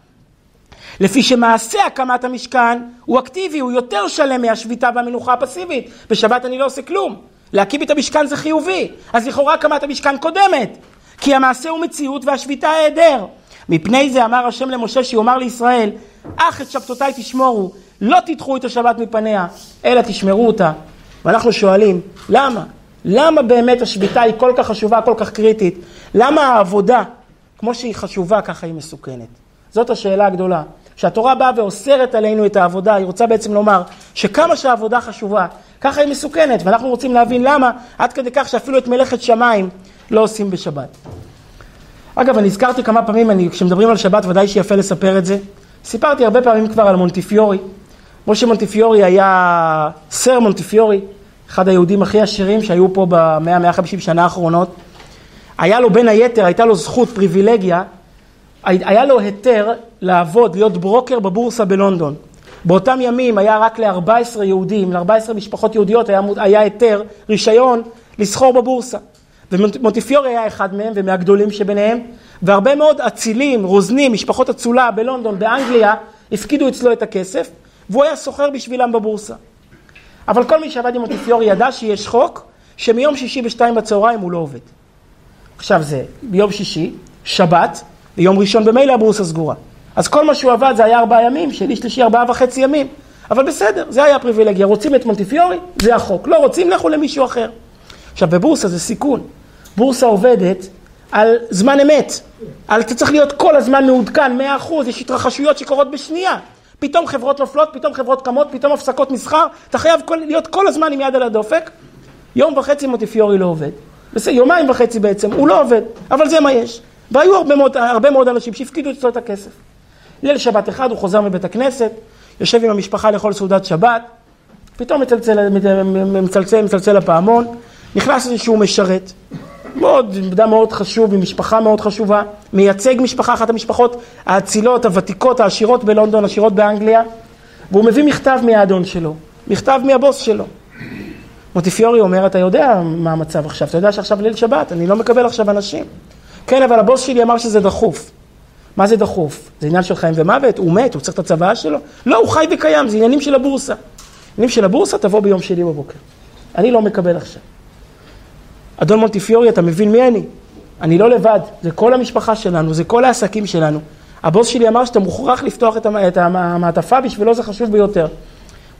לפי שמעשה הקמת המשכן הוא אקטיבי, הוא יותר שלם מהשביתה והמנוחה הפסיבית. בשבת אני לא עושה כלום. להקים את המשכן זה חיובי, אז לכאורה הקמת המשכן קודמת, כי המעשה הוא מציאות והשביתה היעדר. מפני זה אמר השם למשה שיאמר לישראל, אך את שבתותיי תשמורו, לא תדחו את השבת מפניה, אלא תשמרו אותה. ואנחנו שואלים, למה? למה באמת השביתה היא כל כך חשובה, כל כך קריטית? למה העבודה, כמו שהיא חשובה, ככה היא מסוכנת? זאת השאלה הגדולה. כשהתורה באה ואוסרת עלינו את העבודה, היא רוצה בעצם לומר שכמה שהעבודה חשובה, ככה היא מסוכנת, ואנחנו רוצים להבין למה, עד כדי כך שאפילו את מלאכת שמיים לא עושים בשבת. אגב, אני הזכרתי כמה פעמים, אני, כשמדברים על שבת ודאי שיפה לספר את זה. סיפרתי הרבה פעמים כבר על מונטיפיורי. משה מונטיפיורי היה סר מונטיפיורי, אחד היהודים הכי עשירים שהיו פה במאה, מאה חמישים שנה האחרונות. היה לו בין היתר, הייתה לו זכות, פריבילגיה, היה לו היתר לעבוד, להיות ברוקר בבורסה בלונדון. באותם ימים היה רק ל-14 יהודים, ל-14 משפחות יהודיות היה, היה היתר, רישיון, לסחור בבורסה. ומונטיפיורי היה אחד מהם ומהגדולים שביניהם, והרבה מאוד אצילים, רוזנים, משפחות אצולה בלונדון, באנגליה, הפקידו אצלו את הכסף, והוא היה סוחר בשבילם בבורסה. אבל כל מי שעבד עם מונטיפיורי ידע שיש חוק שמיום שישי בשתיים בצהריים הוא לא עובד. עכשיו זה ביום שישי, שבת, ויום ראשון במילא הבורסה סגורה. אז כל מה שהוא עבד זה היה ארבעה ימים, שני שלישי ארבעה וחצי ימים. אבל בסדר, זה היה הפריבילגיה. רוצים את מונטיפיורי, זה החוק. לא רוצים, לכו למישהו אחר. עכשיו, בבורסה זה סיכון. בורסה עובדת על זמן אמת. על, אתה צריך להיות כל הזמן מעודכן, מאה אחוז, יש התרחשויות שקורות בשנייה. פתאום חברות נופלות, פתאום חברות קמות, פתאום הפסקות מסחר, אתה חייב כל, להיות כל הזמן עם יד על הדופק. יום וחצי מוטיפיורי לא עובד. בסדר, יומיים וחצי בעצם, הוא לא עובד, אבל זה מה יש. והיו הרבה מאוד, הרבה מאוד אנשים שהפקידו אצלו את הכסף. ליל שבת אחד הוא חוזר מבית הכנסת, יושב עם המשפחה לאכול סעודת שבת, פתאום מצלצל, מצלצל, מצלצל הפעמון, נכנס איזשהו משרת, מאוד, אדם מאוד חשוב, עם משפחה מאוד חשובה, מייצג משפחה, אחת המשפחות האצילות, הוותיקות, העשירות בלונדון, עשירות באנגליה, והוא מביא מכתב מהאדון שלו, מכתב מהבוס שלו. מוטיפיורי אומר, אתה יודע מה המצב עכשיו, אתה יודע שעכשיו ליל שבת, אני לא מקבל עכשיו אנשים. כן, אבל הבוס שלי אמר שזה דחוף. מה זה דחוף? זה עניין של חיים ומוות? הוא מת, הוא צריך את הצוואה שלו? לא, הוא חי וקיים, זה עניינים של הבורסה. עניינים של הבורסה, תבוא ביום שני בבוקר. אני לא מקבל עכשיו. אדון מונטיפיורי, אתה מבין מי אני? אני לא לבד, זה כל המשפחה שלנו, זה כל העסקים שלנו. הבוס שלי אמר שאתה מוכרח לפתוח את המעטפה, בשבילו זה חשוב ביותר.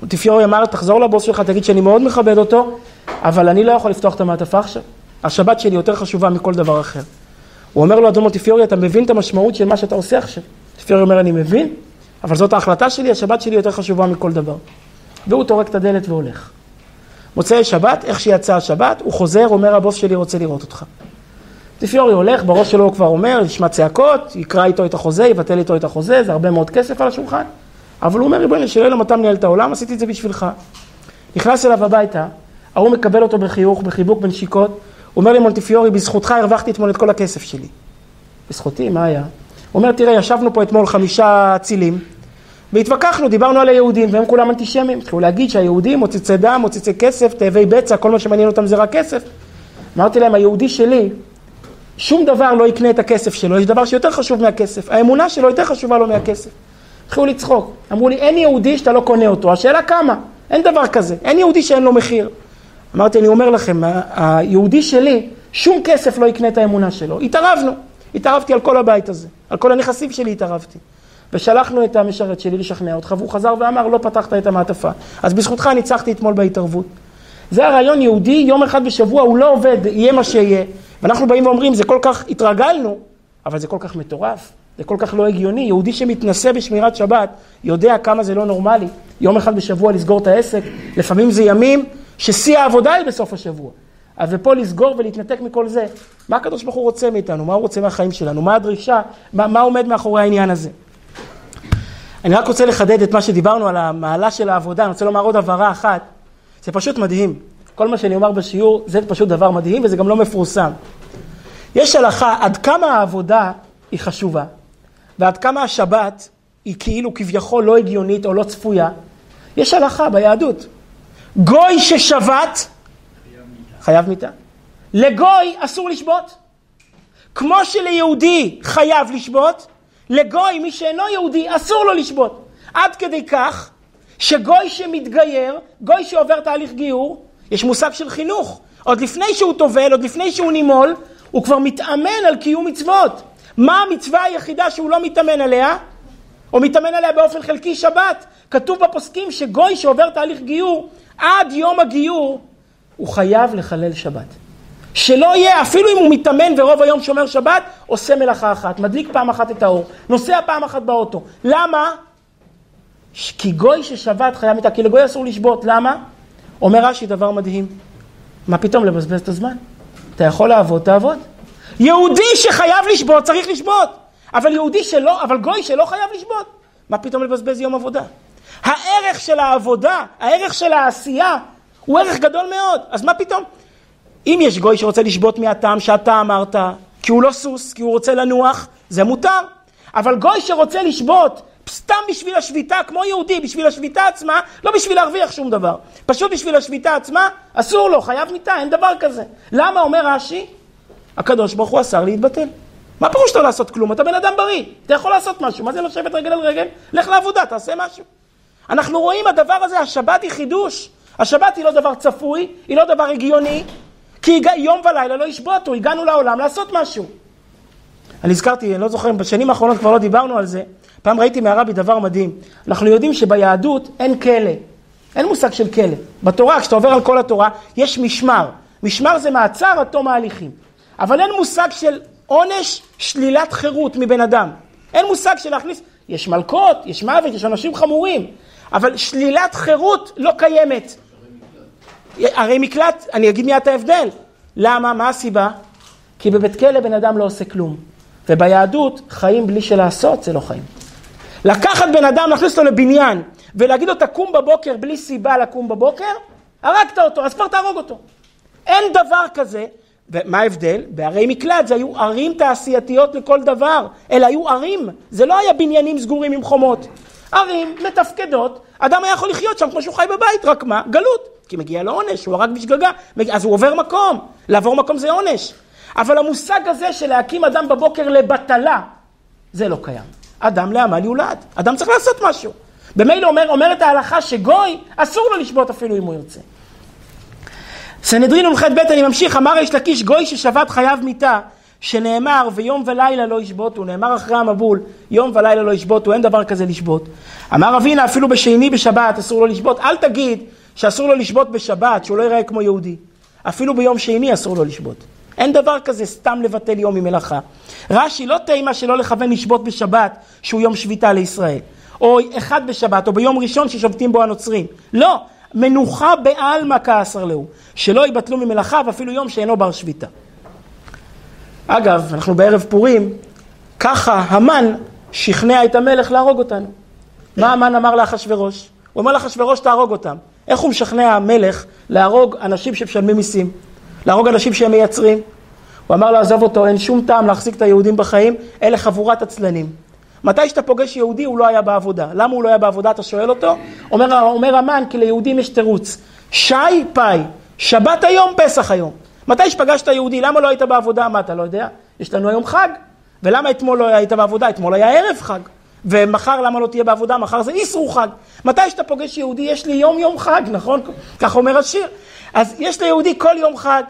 מונטיפיורי אמר, תחזור לבוס שלך, תגיד שאני מאוד מכבד אותו, אבל אני לא יכול לפתוח את המעטפה עכשיו. השבת שלי יותר חשובה מכל דבר אחר. הוא אומר לו, אדון מוטיפיורי, אתה מבין את המשמעות של מה שאתה עושה עכשיו? מוטיפיורי אומר, אני מבין, אבל זאת ההחלטה שלי, השבת שלי יותר חשובה מכל דבר. והוא טורק את הדלת והולך. מוצאי שבת, איך שיצא השבת, הוא חוזר, אומר, הבוס שלי רוצה לראות אותך. מוטיפיורי הולך, בראש שלו הוא כבר אומר, ישמע צעקות, יקרא איתו את החוזה, יבטל איתו את החוזה, זה הרבה מאוד כסף על השולחן. אבל הוא אומר, ריבונו של עולם, אתה מנהל את העולם, עשיתי את זה בשבילך. נכנס אליו הביתה, ההוא מקבל אותו בחיוך, בחיבוק, בנשיקות, אומר לי מונטיפיורי, בזכותך הרווחתי אתמול את כל הכסף שלי. בזכותי, מה היה? הוא אומר, תראה, ישבנו פה אתמול חמישה צילים, והתווכחנו, דיברנו על היהודים, והם כולם אנטישמים. התחילו להגיד שהיהודים מוצצי דם, מוצצי כסף, תאבי בצע, כל מה שמעניין אותם זה רק כסף. אמרתי להם, היהודי שלי, שום דבר לא יקנה את הכסף שלו, יש דבר שיותר חשוב מהכסף. האמונה שלו יותר חשובה לו מהכסף. התחילו לצחוק. אמרו לי, אין יהודי שאתה לא קונה אותו, השאלה כמה? אין דבר כזה, אין יהודי שאין לו מחיר. אמרתי, אני אומר לכם, היהודי שלי, שום כסף לא יקנה את האמונה שלו. התערבנו. התערבתי על כל הבית הזה. על כל הנכסים שלי התערבתי. ושלחנו את המשרת שלי לשכנע אותך, והוא חזר ואמר, לא פתחת את המעטפה. אז בזכותך ניצחתי אתמול בהתערבות. זה הרעיון יהודי, יום אחד בשבוע הוא לא עובד, יהיה מה שיהיה. ואנחנו באים ואומרים, זה כל כך התרגלנו, אבל זה כל כך מטורף, זה כל כך לא הגיוני. יהודי שמתנסה בשמירת שבת יודע כמה זה לא נורמלי. יום אחד בשבוע לסגור את העסק, לפעמים זה ימים ששיא העבודה היא בסוף השבוע. אז ופה לסגור ולהתנתק מכל זה. מה הקדוש ברוך הוא רוצה מאיתנו? מה הוא רוצה מהחיים שלנו? מה הדרישה? מה, מה עומד מאחורי העניין הזה? אני רק רוצה לחדד את מה שדיברנו על המעלה של העבודה, אני רוצה לומר עוד הבהרה אחת. זה פשוט מדהים. כל מה שאני אומר בשיעור זה פשוט דבר מדהים וזה גם לא מפורסם. יש הלכה עד כמה העבודה היא חשובה ועד כמה השבת היא כאילו כביכול לא הגיונית או לא צפויה. יש הלכה ביהדות. גוי ששבת חייב מיתה. לגוי אסור לשבות. כמו שליהודי חייב לשבות, לגוי, מי שאינו יהודי, אסור לו לשבות. עד כדי כך שגוי שמתגייר, גוי שעובר תהליך גיור, יש מושג של חינוך. עוד לפני שהוא טובל, עוד לפני שהוא נימול, הוא כבר מתאמן על קיום מצוות. מה המצווה היחידה שהוא לא מתאמן עליה? או מתאמן עליה באופן חלקי שבת. כתוב בפוסקים שגוי שעובר תהליך גיור, עד יום הגיור, הוא חייב לחלל שבת. שלא יהיה, אפילו אם הוא מתאמן ורוב היום שומר שבת, עושה מלאכה אחת, מדליק פעם אחת את האור, נוסע פעם אחת באוטו. למה? כי גוי ששבת חייב מיתה, כי לגוי אסור לשבות. למה? אומר רש"י דבר מדהים. מה פתאום לבזבז את הזמן? אתה יכול לעבוד, תעבוד. יהודי שחייב לשבות, צריך לשבות. אבל יהודי שלא, אבל גוי שלא חייב לשבות, מה פתאום לבזבז יום עבודה? הערך של העבודה, הערך של העשייה, הוא ערך גדול מאוד. אז מה פתאום? אם יש גוי שרוצה לשבות מהטעם שאתה אמרת, כי הוא לא סוס, כי הוא רוצה לנוח, זה מותר. אבל גוי שרוצה לשבות סתם בשביל השביתה, כמו יהודי, בשביל השביתה עצמה, לא בשביל להרוויח שום דבר. פשוט בשביל השביתה עצמה, אסור לו, חייב מיתה, אין דבר כזה. למה, אומר רש"י? הקדוש ברוך הוא אסר להתבטל. מה פירוש לא לעשות כלום? אתה בן אדם בריא, אתה יכול לעשות משהו. מה זה לשבת רגל על רגל? לך לעבודה, תעשה משהו. אנחנו רואים הדבר הזה, השבת היא חידוש. השבת היא לא דבר צפוי, היא לא דבר הגיוני, כי יום ולילה לא ישבותו, הגענו לעולם לעשות משהו. אני הזכרתי, אני לא זוכר, בשנים האחרונות כבר לא דיברנו על זה. פעם ראיתי מהרבי דבר מדהים. אנחנו יודעים שביהדות אין כלא. אין מושג של כלא. בתורה, כשאתה עובר על כל התורה, יש משמר. משמר זה מעצר עד תום ההליכים. אבל אין מושג של עונש שלילת חירות מבן אדם. אין מושג של להכניס, יש מלקות, יש מוות, יש אנשים חמורים, אבל שלילת חירות לא קיימת. הרי מקלט, אני אגיד מיד את ההבדל. למה? מה הסיבה? כי בבית כלא בן אדם לא עושה כלום. וביהדות, חיים בלי שלעשות זה לא חיים. לקחת בן אדם, להכניס אותו לבניין, ולהגיד לו תקום בבוקר בלי סיבה לקום בבוקר, הרגת אותו, אז כבר תהרוג אותו. אין דבר כזה, ומה ההבדל? בערי מקלט זה היו ערים תעשייתיות לכל דבר, אלה היו ערים, זה לא היה בניינים סגורים עם חומות. ערים מתפקדות, אדם היה יכול לחיות שם כמו שהוא חי בבית, רק מה? גלות. כי מגיע לו עונש, הוא הרג בשגגה, אז הוא עובר מקום, לעבור מקום זה עונש. אבל המושג הזה של להקים אדם בבוקר לבטלה, זה לא קיים. אדם לעמל יולד, אדם צריך לעשות משהו. במילא אומר, אומרת ההלכה שגוי, אסור לו לשבות אפילו אם הוא ירצה. סנהדרין נ"ח ב' אני ממשיך, אמר יש לקיש גוי ששבת חייב מיתה, שנאמר ויום ולילה לא ישבותו, נאמר אחרי המבול, יום ולילה לא ישבותו, אין דבר כזה לשבות. אמר אבינה אפילו בשני בשבת אסור לו לשבות, אל תגיד שאסור לו לשבות בשבת, שהוא לא ייראה כמו יהודי. אפילו ביום שני אסור לו לשבות. אין דבר כזה סתם לבטל יום ממלאכה. רש"י לא תימה שלא לכוון לשבות בשבת, שהוא יום שביתה לישראל. או אחד בשבת, או ביום ראשון ששובתים בו הנוצרים. לא, מנוחה בעלמא כעשר להו. שלא יבטלו ממלאכה ואפילו יום שאינו בר שביתה. אגב, אנחנו בערב פורים, ככה המן שכנע את המלך להרוג אותנו. מה המן אמר לאחשוורוש? הוא אמר לאחשוורוש תהרוג אותם. איך הוא משכנע המלך להרוג אנשים שמשלמים מיסים? להרוג אנשים שהם מייצרים? הוא אמר לעזוב אותו, אין שום טעם להחזיק את היהודים בחיים, אלה חבורת עצלנים. מתי שאתה פוגש יהודי הוא לא היה בעבודה. למה הוא לא היה בעבודה? אתה שואל אותו? אומר, אומר המן, כי ליהודים יש תירוץ. שי פאי, שבת היום, פסח היום. מתי שפגשת יהודי, למה לא היית בעבודה? מה, אתה לא יודע? יש לנו היום חג. ולמה אתמול לא היית בעבודה? אתמול היה ערב חג. ומחר למה לא תהיה בעבודה? מחר זה איסרו חג. מתי שאתה פוגש יהודי, יש לי יום יום חג, נכון? כך אומר השיר. אז יש ליהודי כל יום חג.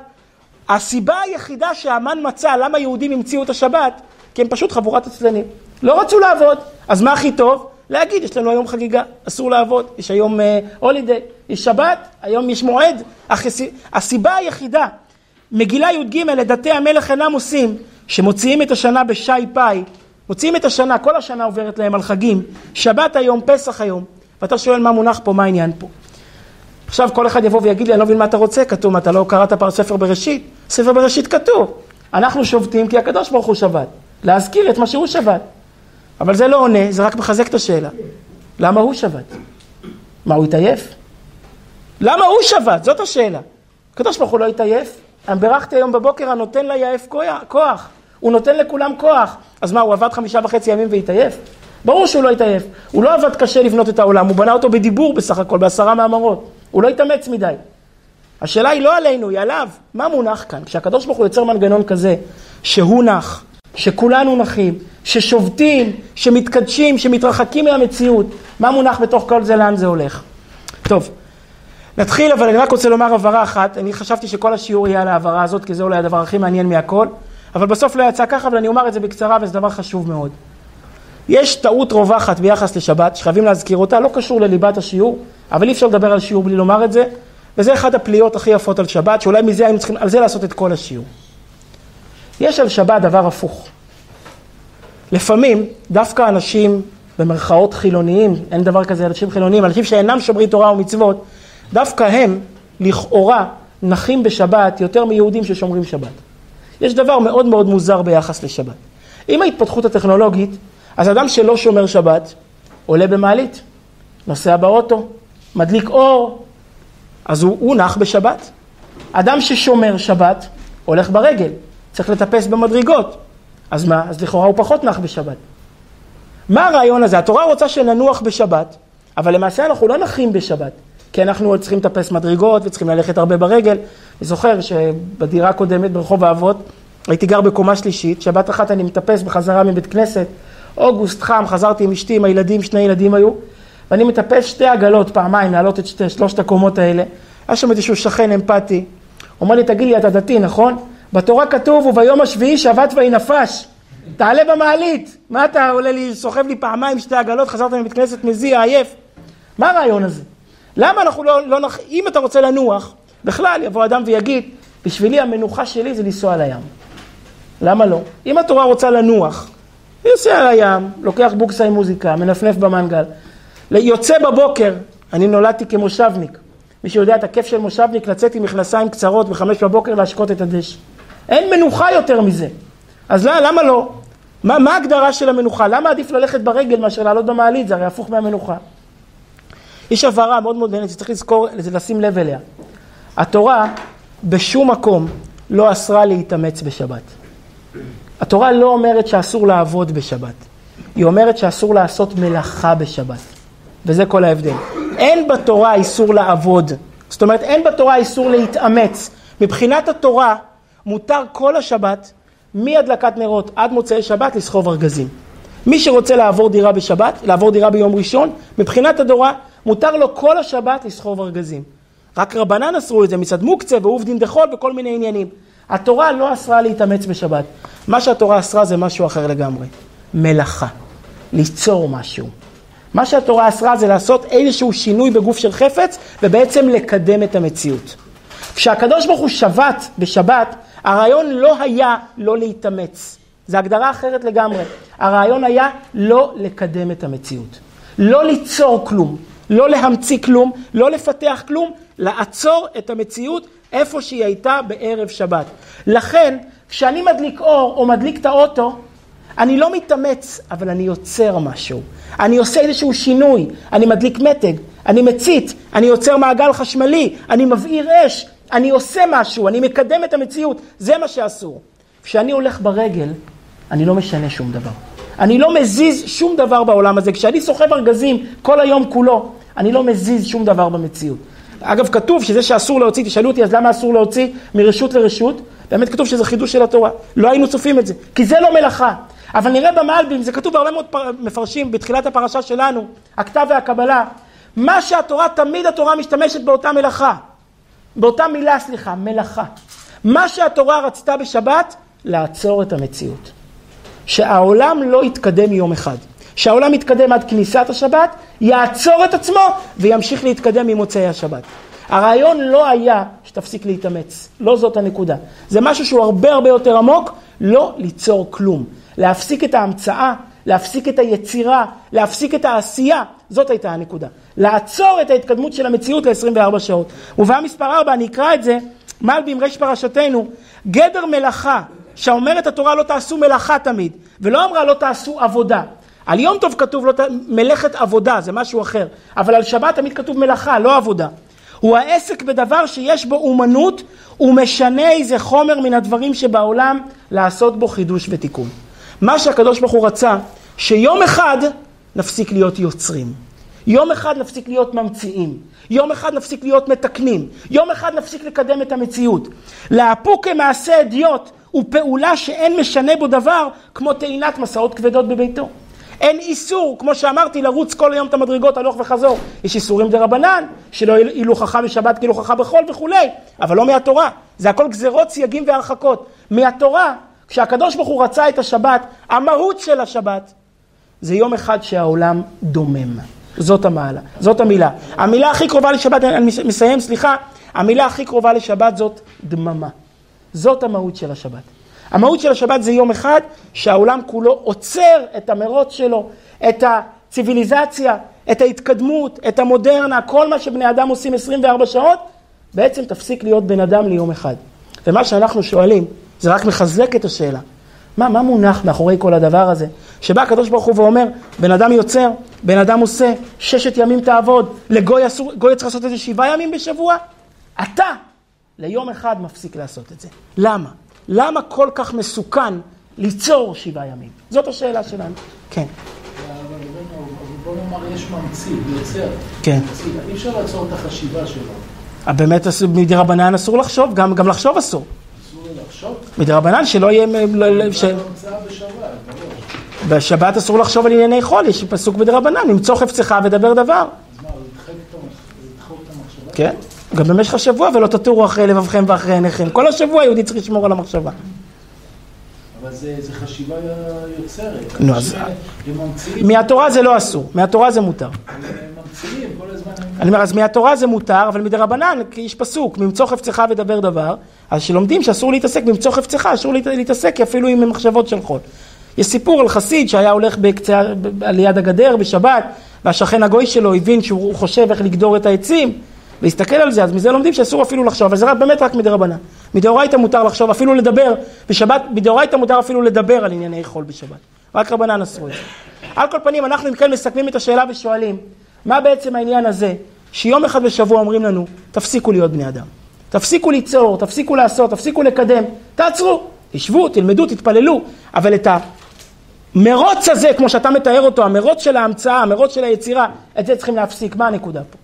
הסיבה היחידה שהמן מצא למה יהודים המציאו את השבת, כי הם פשוט חבורת עצלנים. לא רצו לעבוד, אז מה הכי טוב? להגיד, יש לנו היום חגיגה, אסור לעבוד, יש היום הולידיי, uh, יש שבת, היום יש מועד. הסיבה היחידה, מגילה י"ג, לדתי המלך אינם עושים, שמוציאים את השנה בשי פאי, מוציאים את השנה, כל השנה עוברת להם על חגים, שבת היום, פסח היום, ואתה שואל מה מונח פה, מה העניין פה. עכשיו כל אחד יבוא ויגיד לי, אני לא מבין מה אתה רוצה, כתוב, אתה לא קראת פעם ספר בראשית? ספר בראשית כתוב. אנחנו שובתים כי הקדוש ברוך הוא שבת. להזכיר את מה שהוא שבת. אבל זה לא עונה, זה רק מחזק את השאלה. למה הוא שבת? מה, הוא התעייף? למה הוא שבת? זאת השאלה. הקדוש ברוך הוא לא התעייף? בירכתי היום בבוקר, הנותן ליעף כוח. הוא נותן לכולם כוח. אז מה, הוא עבד חמישה וחצי ימים והתעייף? ברור שהוא לא התעייף. הוא לא עבד קשה לבנות את העולם, הוא בנה אותו בדיבור בסך הכל, בעשרה מאמרות. הוא לא התאמץ מדי. השאלה היא לא עלינו, היא עליו. מה מונח כאן? כשהקדוש ברוך הוא יוצר מנגנון כזה, שהוא נח, שכולנו נחים, ששובתים, שמתקדשים, שמתרחקים מהמציאות, מה מונח בתוך כל זה, לאן זה הולך? טוב, נתחיל, אבל אני רק רוצה לומר הבהרה אחת. אני חשבתי שכל השיעור יהיה על ההבהרה הזאת, כי זה אולי הדבר הכי מעניין מהכל, אבל בסוף לא יצא ככה, אבל אני אומר את זה בקצרה, וזה דבר חשוב מאוד. יש טעות רווחת ביחס לשבת, שחייבים להזכיר אותה, לא קשור לליבת השיעור, אבל אי אפשר לדבר על שיעור בלי לומר את זה, וזה אחד הפליאות הכי יפות על שבת, שאולי מזה היינו צריכים, על זה לעשות את כל השיעור. יש על שבת דבר הפוך. לפעמים, דווקא אנשים, במרכאות חילוניים, אין דבר כזה אנשים חילוניים, אנשים שאינם שומרי תורה ומצוות, דווקא הם, לכאורה, נחים בשבת יותר מיהודים ששומרים שבת. יש דבר מאוד מאוד מוזר ביחס לשבת. עם ההתפתחות הטכנולוגית, אז אדם שלא שומר שבת, עולה במעלית, נוסע באוטו, מדליק אור, אז הוא, הוא נח בשבת. אדם ששומר שבת, הולך ברגל, צריך לטפס במדרגות. אז מה? אז לכאורה הוא פחות נח בשבת. מה הרעיון הזה? התורה רוצה שננוח בשבת, אבל למעשה אנחנו לא נחים בשבת, כי אנחנו עוד צריכים לטפס מדרגות וצריכים ללכת הרבה ברגל. אני זוכר שבדירה הקודמת ברחוב האבות, הייתי גר בקומה שלישית, שבת אחת אני מטפס בחזרה מבית כנסת, אוגוסט חם, חזרתי עם אשתי, עם הילדים, שני ילדים היו, ואני מטפס שתי עגלות פעמיים, להעלות את שתי, שלושת הקומות האלה. היה שם איזשהו שכן אמפתי, אומר לי, תגיד לי, אתה דתי, נכון? בתורה כתוב, וביום השביעי שבת ויהי נפש. תעלה במעלית. מה אתה עולה לי, סוחב לי פעמיים שתי עגלות, חזרת מבית כנסת מזיע, עייף. מה הרעיון הזה? למה אנחנו לא, לא נח... אם אתה רוצה לנוח, בכלל יבוא אדם ויגיד, בשבילי המנוחה שלי זה לנסוע לים. למה לא? אם התורה רוצה לנוח, יוצא על הים, לוקח בוקסה עם מוזיקה, מנפנף במנגל. יוצא בבוקר, אני נולדתי כמושבניק. מי שיודע את הכיף של מושבניק, לצאת עם מכנסיים קצרות בחמש בבוקר להשקות את הדשא. אין מנוחה יותר מזה. אז לא, למה לא? מה, מה ההגדרה של המנוחה? למה עדיף ללכת ברגל מאשר לעלות במעלית? זה הרי הפוך מהמנוחה. יש הבהרה מאוד מאוד מעניינת שצריך לזכור, לשים לב אליה. התורה בשום מקום לא אסרה להתאמץ בשבת. התורה לא אומרת שאסור לעבוד בשבת. היא אומרת שאסור לעשות מלאכה בשבת. וזה כל ההבדל. אין בתורה איסור לעבוד. זאת אומרת, אין בתורה איסור להתאמץ. מבחינת התורה, מותר כל השבת, מהדלקת נרות עד מוצאי שבת, לסחוב ארגזים. מי שרוצה לעבור דירה בשבת, לעבור דירה ביום ראשון, מבחינת התורה, מותר לו כל השבת לסחוב ארגזים. רק רבנן אסרו את זה מצד מוקצה ועובדין דחול וכל מיני עניינים. התורה לא אסרה להתאמץ בשבת. מה שהתורה אסרה זה משהו אחר לגמרי. מלאכה. ליצור משהו. מה שהתורה אסרה זה לעשות איזשהו שינוי בגוף של חפץ ובעצם לקדם את המציאות. כשהקדוש ברוך הוא שבת בשבת, הרעיון לא היה לא להתאמץ. זו הגדרה אחרת לגמרי. הרעיון היה לא לקדם את המציאות. לא ליצור כלום, לא להמציא כלום, לא לפתח כלום, לעצור את המציאות איפה שהיא הייתה בערב שבת. לכן, כשאני מדליק אור או מדליק את האוטו, אני לא מתאמץ, אבל אני יוצר משהו. אני עושה איזשהו שינוי, אני מדליק מתג, אני מצית, אני יוצר מעגל חשמלי, אני מבעיר אש, אני עושה משהו, אני מקדם את המציאות, זה מה שאסור. כשאני הולך ברגל, אני לא משנה שום דבר. אני לא מזיז שום דבר בעולם הזה. כשאני סוחב ארגזים כל היום כולו, אני לא מזיז שום דבר במציאות. אגב, כתוב שזה שאסור להוציא, תשאלו אותי, אז למה אסור להוציא מרשות לרשות? באמת כתוב שזה חידוש של התורה. לא היינו צופים את זה, כי זה לא מלאכה. אבל נראה במלבים, זה כתוב בהרבה מאוד מפרשים בתחילת הפרשה שלנו, הכתב והקבלה, מה שהתורה, תמיד התורה משתמשת באותה מלאכה. באותה מילה, סליחה, מלאכה. מה שהתורה רצתה בשבת, לעצור את המציאות. שהעולם לא יתקדם יום אחד. שהעולם יתקדם עד כניסת השבת, יעצור את עצמו וימשיך להתקדם ממוצאי השבת. הרעיון לא היה שתפסיק להתאמץ, לא זאת הנקודה. זה משהו שהוא הרבה הרבה יותר עמוק, לא ליצור כלום. להפסיק את ההמצאה, להפסיק את היצירה, להפסיק את העשייה, זאת הייתה הנקודה. לעצור את ההתקדמות של המציאות ל-24 שעות. ובא מספר 4, אני אקרא את זה, מעל באמרי פרשתנו, גדר מלאכה, שאומרת התורה לא תעשו מלאכה תמיד, ולא אמרה לא תעשו עבודה. על יום טוב כתוב לא, מלאכת עבודה, זה משהו אחר, אבל על שבת תמיד כתוב מלאכה, לא עבודה. הוא העסק בדבר שיש בו אומנות ומשנה איזה חומר מן הדברים שבעולם לעשות בו חידוש ותיקון. מה שהקדוש ברוך הוא רצה, שיום אחד נפסיק להיות יוצרים. יום אחד נפסיק להיות ממציאים. יום אחד נפסיק להיות מתקנים. יום אחד נפסיק לקדם את המציאות. לאפוק כמעשה אדיוט הוא פעולה שאין משנה בו דבר כמו טעינת מסעות כבדות בביתו. אין איסור, כמו שאמרתי, לרוץ כל היום את המדרגות הלוך וחזור. יש איסורים דה רבנן, שלא חכם בשבת חכם בחול וכולי, אבל לא מהתורה. זה הכל גזרות, סייגים והרחקות. מהתורה, כשהקדוש ברוך הוא רצה את השבת, המהות של השבת, זה יום אחד שהעולם דומם. זאת המעלה, זאת המילה. המילה הכי קרובה לשבת, אני מסיים, סליחה, המילה הכי קרובה לשבת זאת דממה. זאת המהות של השבת. המהות של השבת זה יום אחד שהעולם כולו עוצר את המרוץ שלו, את הציוויליזציה, את ההתקדמות, את המודרנה, כל מה שבני אדם עושים 24 שעות, בעצם תפסיק להיות בן אדם ליום אחד. ומה שאנחנו שואלים, זה רק מחזק את השאלה. מה, מה מונח מאחורי כל הדבר הזה? שבא הקדוש ברוך הוא ואומר, בן אדם יוצר, בן אדם עושה, ששת ימים תעבוד, לגוי אסור, צריך לעשות את זה שבעה ימים בשבוע? אתה ליום אחד מפסיק לעשות את זה. למה? למה כל כך מסוכן ליצור שבעה ימים? זאת השאלה שלנו. כן. בוא נאמר, יש ממציא, יוצר. כן. אי אפשר לעצור את החשיבה שלו. אה, באמת מדי רבנן אסור לחשוב, גם, גם לחשוב אסור. אסור לחשוב? מדי רבנן שלא יהיה... ש... המצאה בשבת, ברור. בשבת אסור לחשוב על ענייני חול, יש פסוק בדי רבנן, למצוא חפצך ודבר דבר. אז מה, הוא ידחק את המחשבה? כן. גם במשך השבוע, ולא תטורו אחרי לבבכם ואחרי עיניכם. כל השבוע יהודי צריך לשמור על המחשבה. אבל זה זה חשיבה יוצרת. נו, אז- מהתורה זה לא אסור, מהתורה זה מותר. אני אומר, אז מהתורה זה מותר, אבל מדי רבנן, כי יש פסוק, ממצוא חפצך ודבר דבר, אז שלומדים שאסור להתעסק בממצוא חפצך, אסור להת- להתעסק אפילו עם מחשבות של חול. יש סיפור על חסיד שהיה הולך בקצה, ב- על יד הגדר בשבת, והשכן הגוי שלו הבין שהוא חושב איך לגדור את העצים, והסתכל על זה, אז מזה לומדים שאסור אפילו לחשוב, אבל זה רק, באמת רק מדי רבנן. מדאורייתא מותר לחשוב, אפילו לדבר, בשבת, מדאורייתא מותר אפילו לדבר על ענייני חול בשבת. רק רבנן אסרו את זה. על כל פנים, אנחנו אם כן מסכמים את השאלה ושואלים, מה בעצם העניין הזה, שיום אחד בשבוע אומרים לנו, תפסיקו להיות בני אדם. תפסיקו ליצור, תפסיקו לעשות, תפסיקו לקדם, תעצרו, תשבו, תלמדו, תתפללו, אבל את המרוץ הזה, כמו שאתה מתאר אותו, המרוץ של ההמצאה, המרוץ של היצירה, את זה צריכים להפסיק. מה הנקודה פה?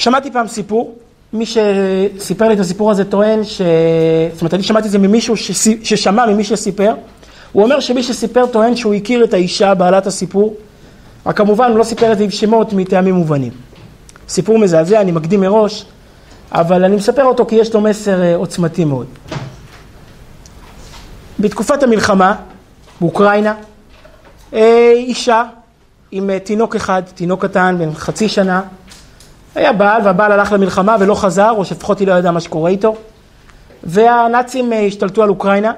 שמעתי פעם סיפור, מי שסיפר לי את הסיפור הזה טוען ש... זאת אומרת, אני שמעתי את זה ממישהו שסי... ששמע ממי שסיפר, הוא אומר שמי שסיפר טוען שהוא הכיר את האישה בעלת הסיפור, רק כמובן הוא לא סיפר את זה עם שמות מטעמים מובנים. סיפור מזעזע, אני מקדים מראש, אבל אני מספר אותו כי יש לו מסר אה, עוצמתי מאוד. בתקופת המלחמה באוקראינה, אה, אישה עם אה, תינוק אחד, תינוק קטן בן חצי שנה, היה בעל והבעל הלך למלחמה ולא חזר, או שלפחות היא לא ידעה מה שקורה איתו. והנאצים אה, השתלטו על אוקראינה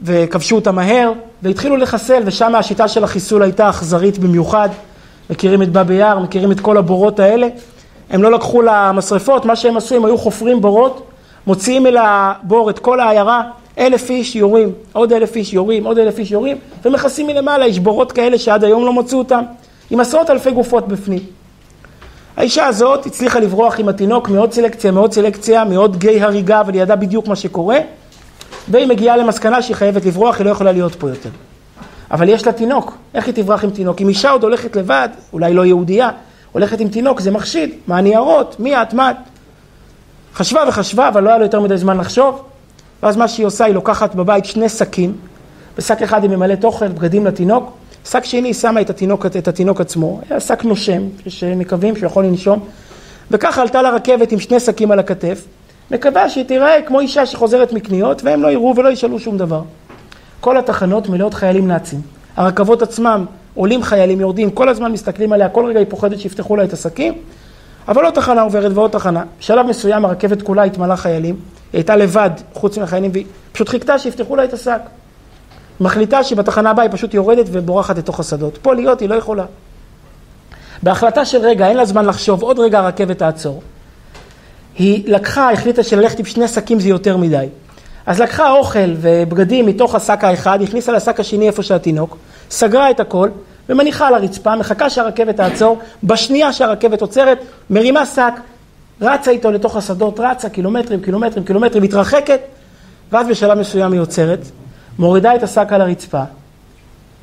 וכבשו אותה מהר והתחילו לחסל, ושם השיטה של החיסול הייתה אכזרית במיוחד. מכירים את באבי יער, מכירים את כל הבורות האלה. הם לא לקחו למשרפות, מה שהם עשו, הם היו חופרים בורות, מוציאים אל הבור את כל העיירה, אלף איש יורים, עוד אלף איש יורים, עוד אלף איש יורים, ומכסים מלמעלה, יש בורות כאלה שעד היום לא מצאו אותם, עם עשרות אלפי גופות בפנים. האישה הזאת הצליחה לברוח עם התינוק מעוד סלקציה, מעוד סלקציה, מעוד גיא הריגה, אבל היא ידעה בדיוק מה שקורה, והיא מגיעה למסקנה שהיא חייבת לברוח, היא לא יכולה להיות פה יותר. אבל יש לה תינוק, איך היא תברח עם תינוק? אם אישה עוד הולכת לבד, אולי לא יהודייה, הולכת עם תינוק, זה מחשיד, מה הניירות, מי את, מה את? חשבה וחשבה, אבל לא היה לו יותר מדי זמן לחשוב, ואז מה שהיא עושה, היא לוקחת בבית שני שקים, בשק אחד היא ממלאת אוכל, בגדים לתינוק, שק שני שמה את התינוק, את התינוק עצמו, היה שק נושם, שמקווים שהוא יכול לנשום, וככה עלתה לרכבת עם שני שקים על הכתף, מקווה שהיא תיראה כמו אישה שחוזרת מקניות, והם לא יראו ולא ישאלו שום דבר. כל התחנות מלאות חיילים נאצים. הרכבות עצמם, עולים חיילים, יורדים, כל הזמן מסתכלים עליה, כל רגע היא פוחדת שיפתחו לה את השקים. אבל עוד תחנה עוברת ועוד תחנה. בשלב מסוים הרכבת כולה התמלאה חיילים, היא הייתה לבד, חוץ מהחיילים, והיא פשוט חיכתה שיפתחו לה את השק. מחליטה שבתחנה הבאה היא פשוט יורדת ובורחת לתוך השדות. פה להיות היא לא יכולה. בהחלטה של רגע, אין לה זמן לחשוב, עוד רגע הרכבת תעצור. היא לקחה, החליטה שללכת עם שני שקים זה יותר מדי. אז לקחה אוכל ובגדים מתוך השק האחד, הכניסה לשק השני איפה שהתינוק, סגרה את הכל ומניחה על הרצפה, מחכה שהרכבת תעצור, בשנייה שהרכבת עוצרת, מרימה שק, רצה איתו לתוך השדות, רצה קילומטרים, קילומטרים, קילומטרים, מתרחקת, ואז בשלב מסוים היא עוצרת, מורידה את השק על הרצפה,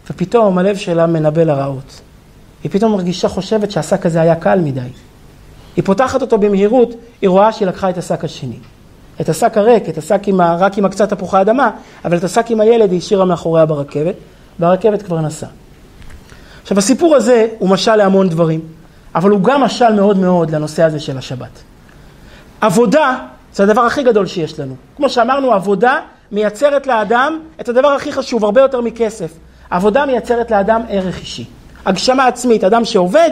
ופתאום הלב שלה מנבא לרעות. היא פתאום מרגישה, חושבת שהשק הזה היה קל מדי. היא פותחת אותו במהירות, היא רואה שהיא לקחה את השק השני. את השק הריק, את השק עם ה... רק עם הקצת תפוחי אדמה, אבל את השק עם הילד היא השאירה מאחוריה ברכבת, והרכבת כבר נסעה. עכשיו הסיפור הזה הוא משל להמון דברים, אבל הוא גם משל מאוד מאוד לנושא הזה של השבת. עבודה זה הדבר הכי גדול שיש לנו. כמו שאמרנו, עבודה מייצרת לאדם את הדבר הכי חשוב, הרבה יותר מכסף. עבודה מייצרת לאדם ערך אישי. הגשמה עצמית, אדם שעובד,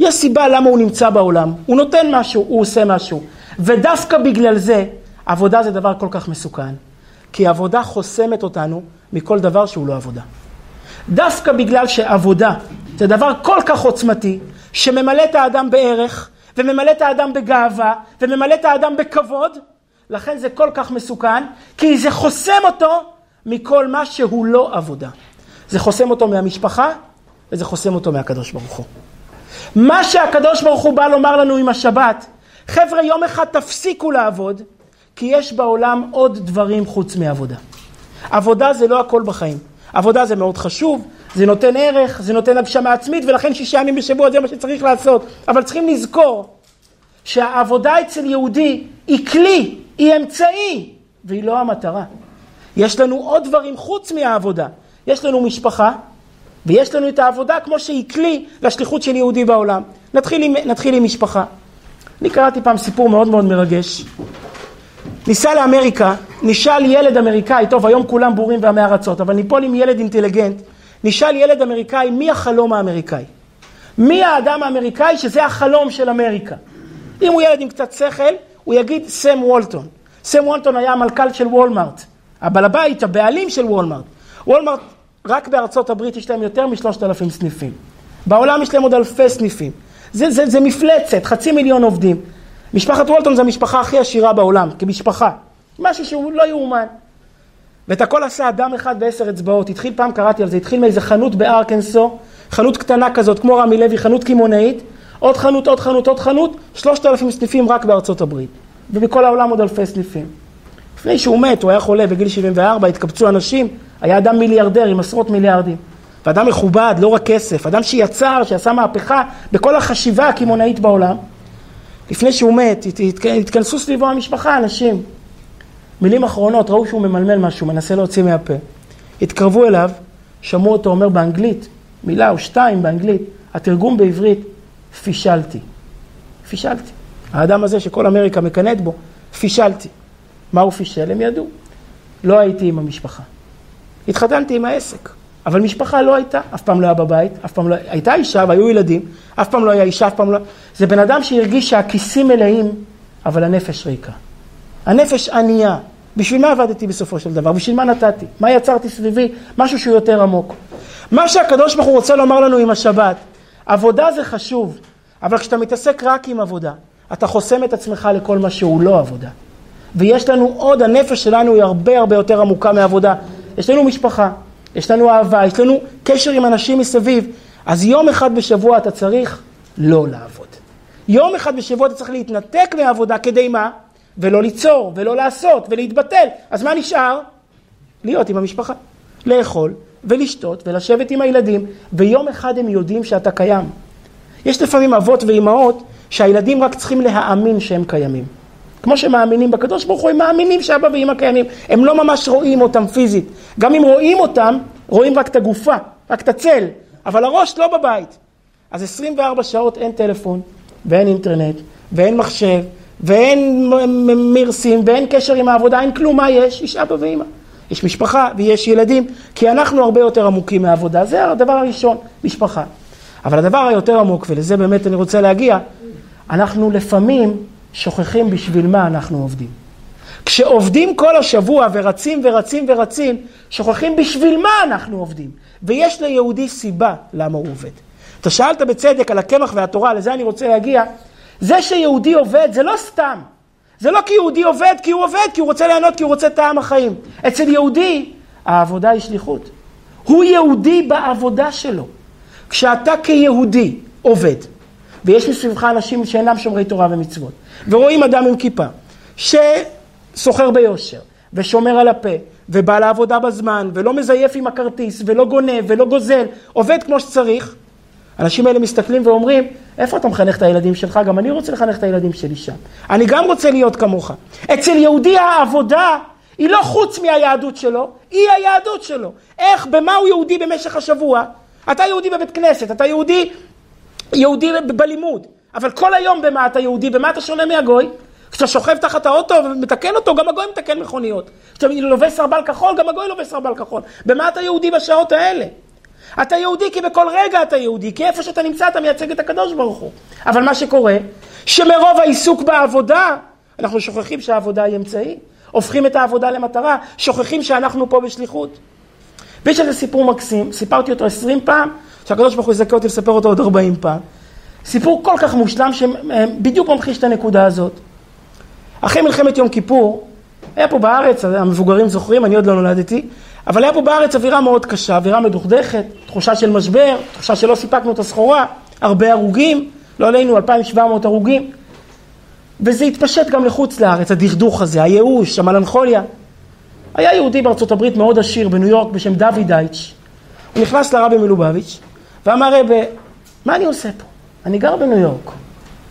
יש סיבה למה הוא נמצא בעולם. הוא נותן משהו, הוא עושה משהו. ודווקא בגלל זה, עבודה זה דבר כל כך מסוכן. כי עבודה חוסמת אותנו מכל דבר שהוא לא עבודה. דווקא בגלל שעבודה זה דבר כל כך עוצמתי, שממלא את האדם בערך, וממלא את האדם בגאווה, וממלא את האדם בכבוד, לכן זה כל כך מסוכן, כי זה חוסם אותו מכל מה שהוא לא עבודה. זה חוסם אותו מהמשפחה, וזה חוסם אותו מהקדוש ברוך הוא. מה שהקדוש ברוך הוא בא לומר לנו עם השבת, חבר'ה, יום אחד תפסיקו לעבוד, כי יש בעולם עוד דברים חוץ מעבודה. עבודה זה לא הכל בחיים. עבודה זה מאוד חשוב, זה נותן ערך, זה נותן הגשמה עצמית, ולכן שישה ימים בשבוע זה מה שצריך לעשות. אבל צריכים לזכור שהעבודה אצל יהודי היא כלי, היא אמצעי, והיא לא המטרה. יש לנו עוד דברים חוץ מהעבודה. יש לנו משפחה, ויש לנו את העבודה כמו שהיא כלי לשליחות של יהודי בעולם. נתחיל עם, נתחיל עם משפחה. אני קראתי פעם סיפור מאוד מאוד מרגש. ניסע לאמריקה, נשאל ילד אמריקאי, טוב היום כולם בורים ועמי ארצות, אבל ניפול עם ילד אינטליגנט, נשאל ילד אמריקאי מי החלום האמריקאי? מי האדם האמריקאי שזה החלום של אמריקה? אם הוא ילד עם קצת שכל, הוא יגיד סם וולטון. סם וולטון היה המלכ"ל של וולמארט, הבעל הבית, הבעלים של וולמארט. וולמארט, רק בארצות הברית יש להם יותר משלושת אלפים סניפים. בעולם יש להם עוד אלפי סניפים. זה, זה, זה מפלצת, חצי מיליון עובדים. משפחת וולטון זה המשפחה הכי עשירה בעולם, כמשפחה. משהו שהוא לא יאומן. ואת הכל עשה אדם אחד בעשר אצבעות. התחיל פעם, קראתי על זה, התחיל מאיזה חנות בארקנסו, חנות קטנה כזאת, כמו רמי לוי, חנות קמעונאית, עוד חנות, עוד חנות, עוד חנות, שלושת אלפים סניפים רק בארצות הברית. ובכל העולם עוד אלפי סניפים. לפני שהוא מת, הוא היה חולה בגיל 74, התקבצו אנשים, היה אדם מיליארדר עם עשרות מיליארדים. ואדם מכובד, לא רק כסף, אדם שיצר, שעשה מהפכה בכל החשיבה הקמעונאית בעולם. לפני שהוא מת, התכנסו סביבו המשפחה, אנשים. מילים אחרונות, ראו שהוא ממלמל משהו, מנסה להוציא מהפה. התקרבו אליו, שמעו אותו אומר באנגלית, מילה או שתיים באנגלית, התרגום בעברית, פישלתי. פישלתי. האדם הזה שכל אמריקה מקנאת בו, פישלתי. מה הוא פישל? הם ידעו. לא הייתי עם המשפחה. התחתנתי עם העסק, אבל משפחה לא הייתה, אף פעם לא היה בבית, אף פעם לא... הייתה אישה והיו ילדים, אף פעם לא היה אישה, אף פעם לא... זה בן אדם שהרגיש שהכיסים מלאים, אבל הנפש ריקה. הנפש ענייה. בשביל מה עבדתי בסופו של דבר? בשביל מה נתתי? מה יצרתי סביבי? משהו שהוא יותר עמוק. מה שהקדוש ברוך הוא רוצה לומר לנו עם השבת, עבודה זה חשוב, אבל כשאתה מתעסק רק עם עבודה, אתה חוסם את עצמך לכל מה שהוא לא עבודה. ויש לנו עוד, הנפש שלנו היא הרבה הרבה יותר עמוקה מעבודה. יש לנו משפחה, יש לנו אהבה, יש לנו קשר עם אנשים מסביב. אז יום אחד בשבוע אתה צריך לא לעבוד. יום אחד בשבוע אתה צריך להתנתק מהעבודה, כדי מה? ולא ליצור, ולא לעשות, ולהתבטל. אז מה נשאר? להיות עם המשפחה. לאכול, ולשתות, ולשבת עם הילדים, ויום אחד הם יודעים שאתה קיים. יש לפעמים אבות ואימהות שהילדים רק צריכים להאמין שהם קיימים. כמו שמאמינים בקדוש ברוך הוא, הם מאמינים שאבא ואמא קיימים. הם לא ממש רואים אותם פיזית. גם אם רואים אותם, רואים רק את הגופה, רק את הצל, אבל הראש לא בבית. אז 24 שעות אין טלפון, ואין אינטרנט, ואין מחשב, ואין מרסים, ואין קשר עם העבודה, אין כלום, מה יש? יש אבא ואמא. יש משפחה ויש ילדים, כי אנחנו הרבה יותר עמוקים מהעבודה. זה הדבר הראשון, משפחה. אבל הדבר היותר עמוק, ולזה באמת אני רוצה להגיע, אנחנו לפעמים שוכחים בשביל מה אנחנו עובדים. כשעובדים כל השבוע ורצים ורצים ורצים, שוכחים בשביל מה אנחנו עובדים. ויש ליהודי סיבה למה הוא עובד. אתה שאלת בצדק על הקמח והתורה, לזה אני רוצה להגיע. זה שיהודי עובד זה לא סתם. זה לא כי יהודי עובד, כי הוא עובד, כי הוא רוצה ליהנות, כי הוא רוצה טעם החיים. אצל יהודי, העבודה היא שליחות. הוא יהודי בעבודה שלו. כשאתה כיהודי עובד, ויש מסביבך אנשים שאינם שומרי תורה ומצוות, ורואים אדם עם כיפה, שסוחר ביושר, ושומר על הפה, ובא לעבודה בזמן, ולא מזייף עם הכרטיס, ולא גונב, ולא גוזל, עובד כמו שצריך, האנשים האלה מסתכלים ואומרים, איפה אתה מחנך את הילדים שלך? גם אני רוצה לחנך את הילדים שלי שם. אני גם רוצה להיות כמוך. אצל יהודי העבודה היא לא חוץ מהיהדות שלו, היא היהדות שלו. איך, במה הוא יהודי במשך השבוע? אתה יהודי בבית כנסת, אתה יהודי, יהודי בלימוד, אבל כל היום במה אתה יהודי, במה אתה שונה מהגוי? כשאתה שוכב תחת האוטו ומתקן אותו, גם הגוי מתקן מכוניות. כשאתה לובש סרבל כחול, גם הגוי לובש סרבל כחול. במה אתה יהודי בשעות האלה? אתה יהודי כי בכל רגע אתה יהודי, כי איפה שאתה נמצא אתה מייצג את הקדוש ברוך הוא. אבל מה שקורה, שמרוב העיסוק בעבודה, אנחנו שוכחים שהעבודה היא אמצעי. הופכים את העבודה למטרה, שוכחים שאנחנו פה בשליחות. ויש איזה סיפור מקסים, סיפרתי אותו עשרים פעם, שהקדוש ברוך הוא יזכה אותי לספר אותו עוד ארבעים פעם. סיפור כל כך מושלם שבדיוק ממחיש את הנקודה הזאת. אחרי מלחמת יום כיפור, היה פה בארץ, המבוגרים זוכרים, אני עוד לא נולדתי, אבל היה פה בארץ אווירה מאוד קשה, אווירה מדוכדכת, תחושה של משבר, תחושה שלא סיפקנו את הסחורה, הרבה הרוגים, לא עלינו 2,700 הרוגים. וזה התפשט גם לחוץ לארץ, הדכדוך הזה, הייאוש, המלנכוליה. היה יהודי בארצות הברית מאוד עשיר בניו יורק בשם דוד דייטש. הוא נכנס לרבי מלובביץ' ואמר רבי, מה אני עושה פה? אני גר בניו יורק.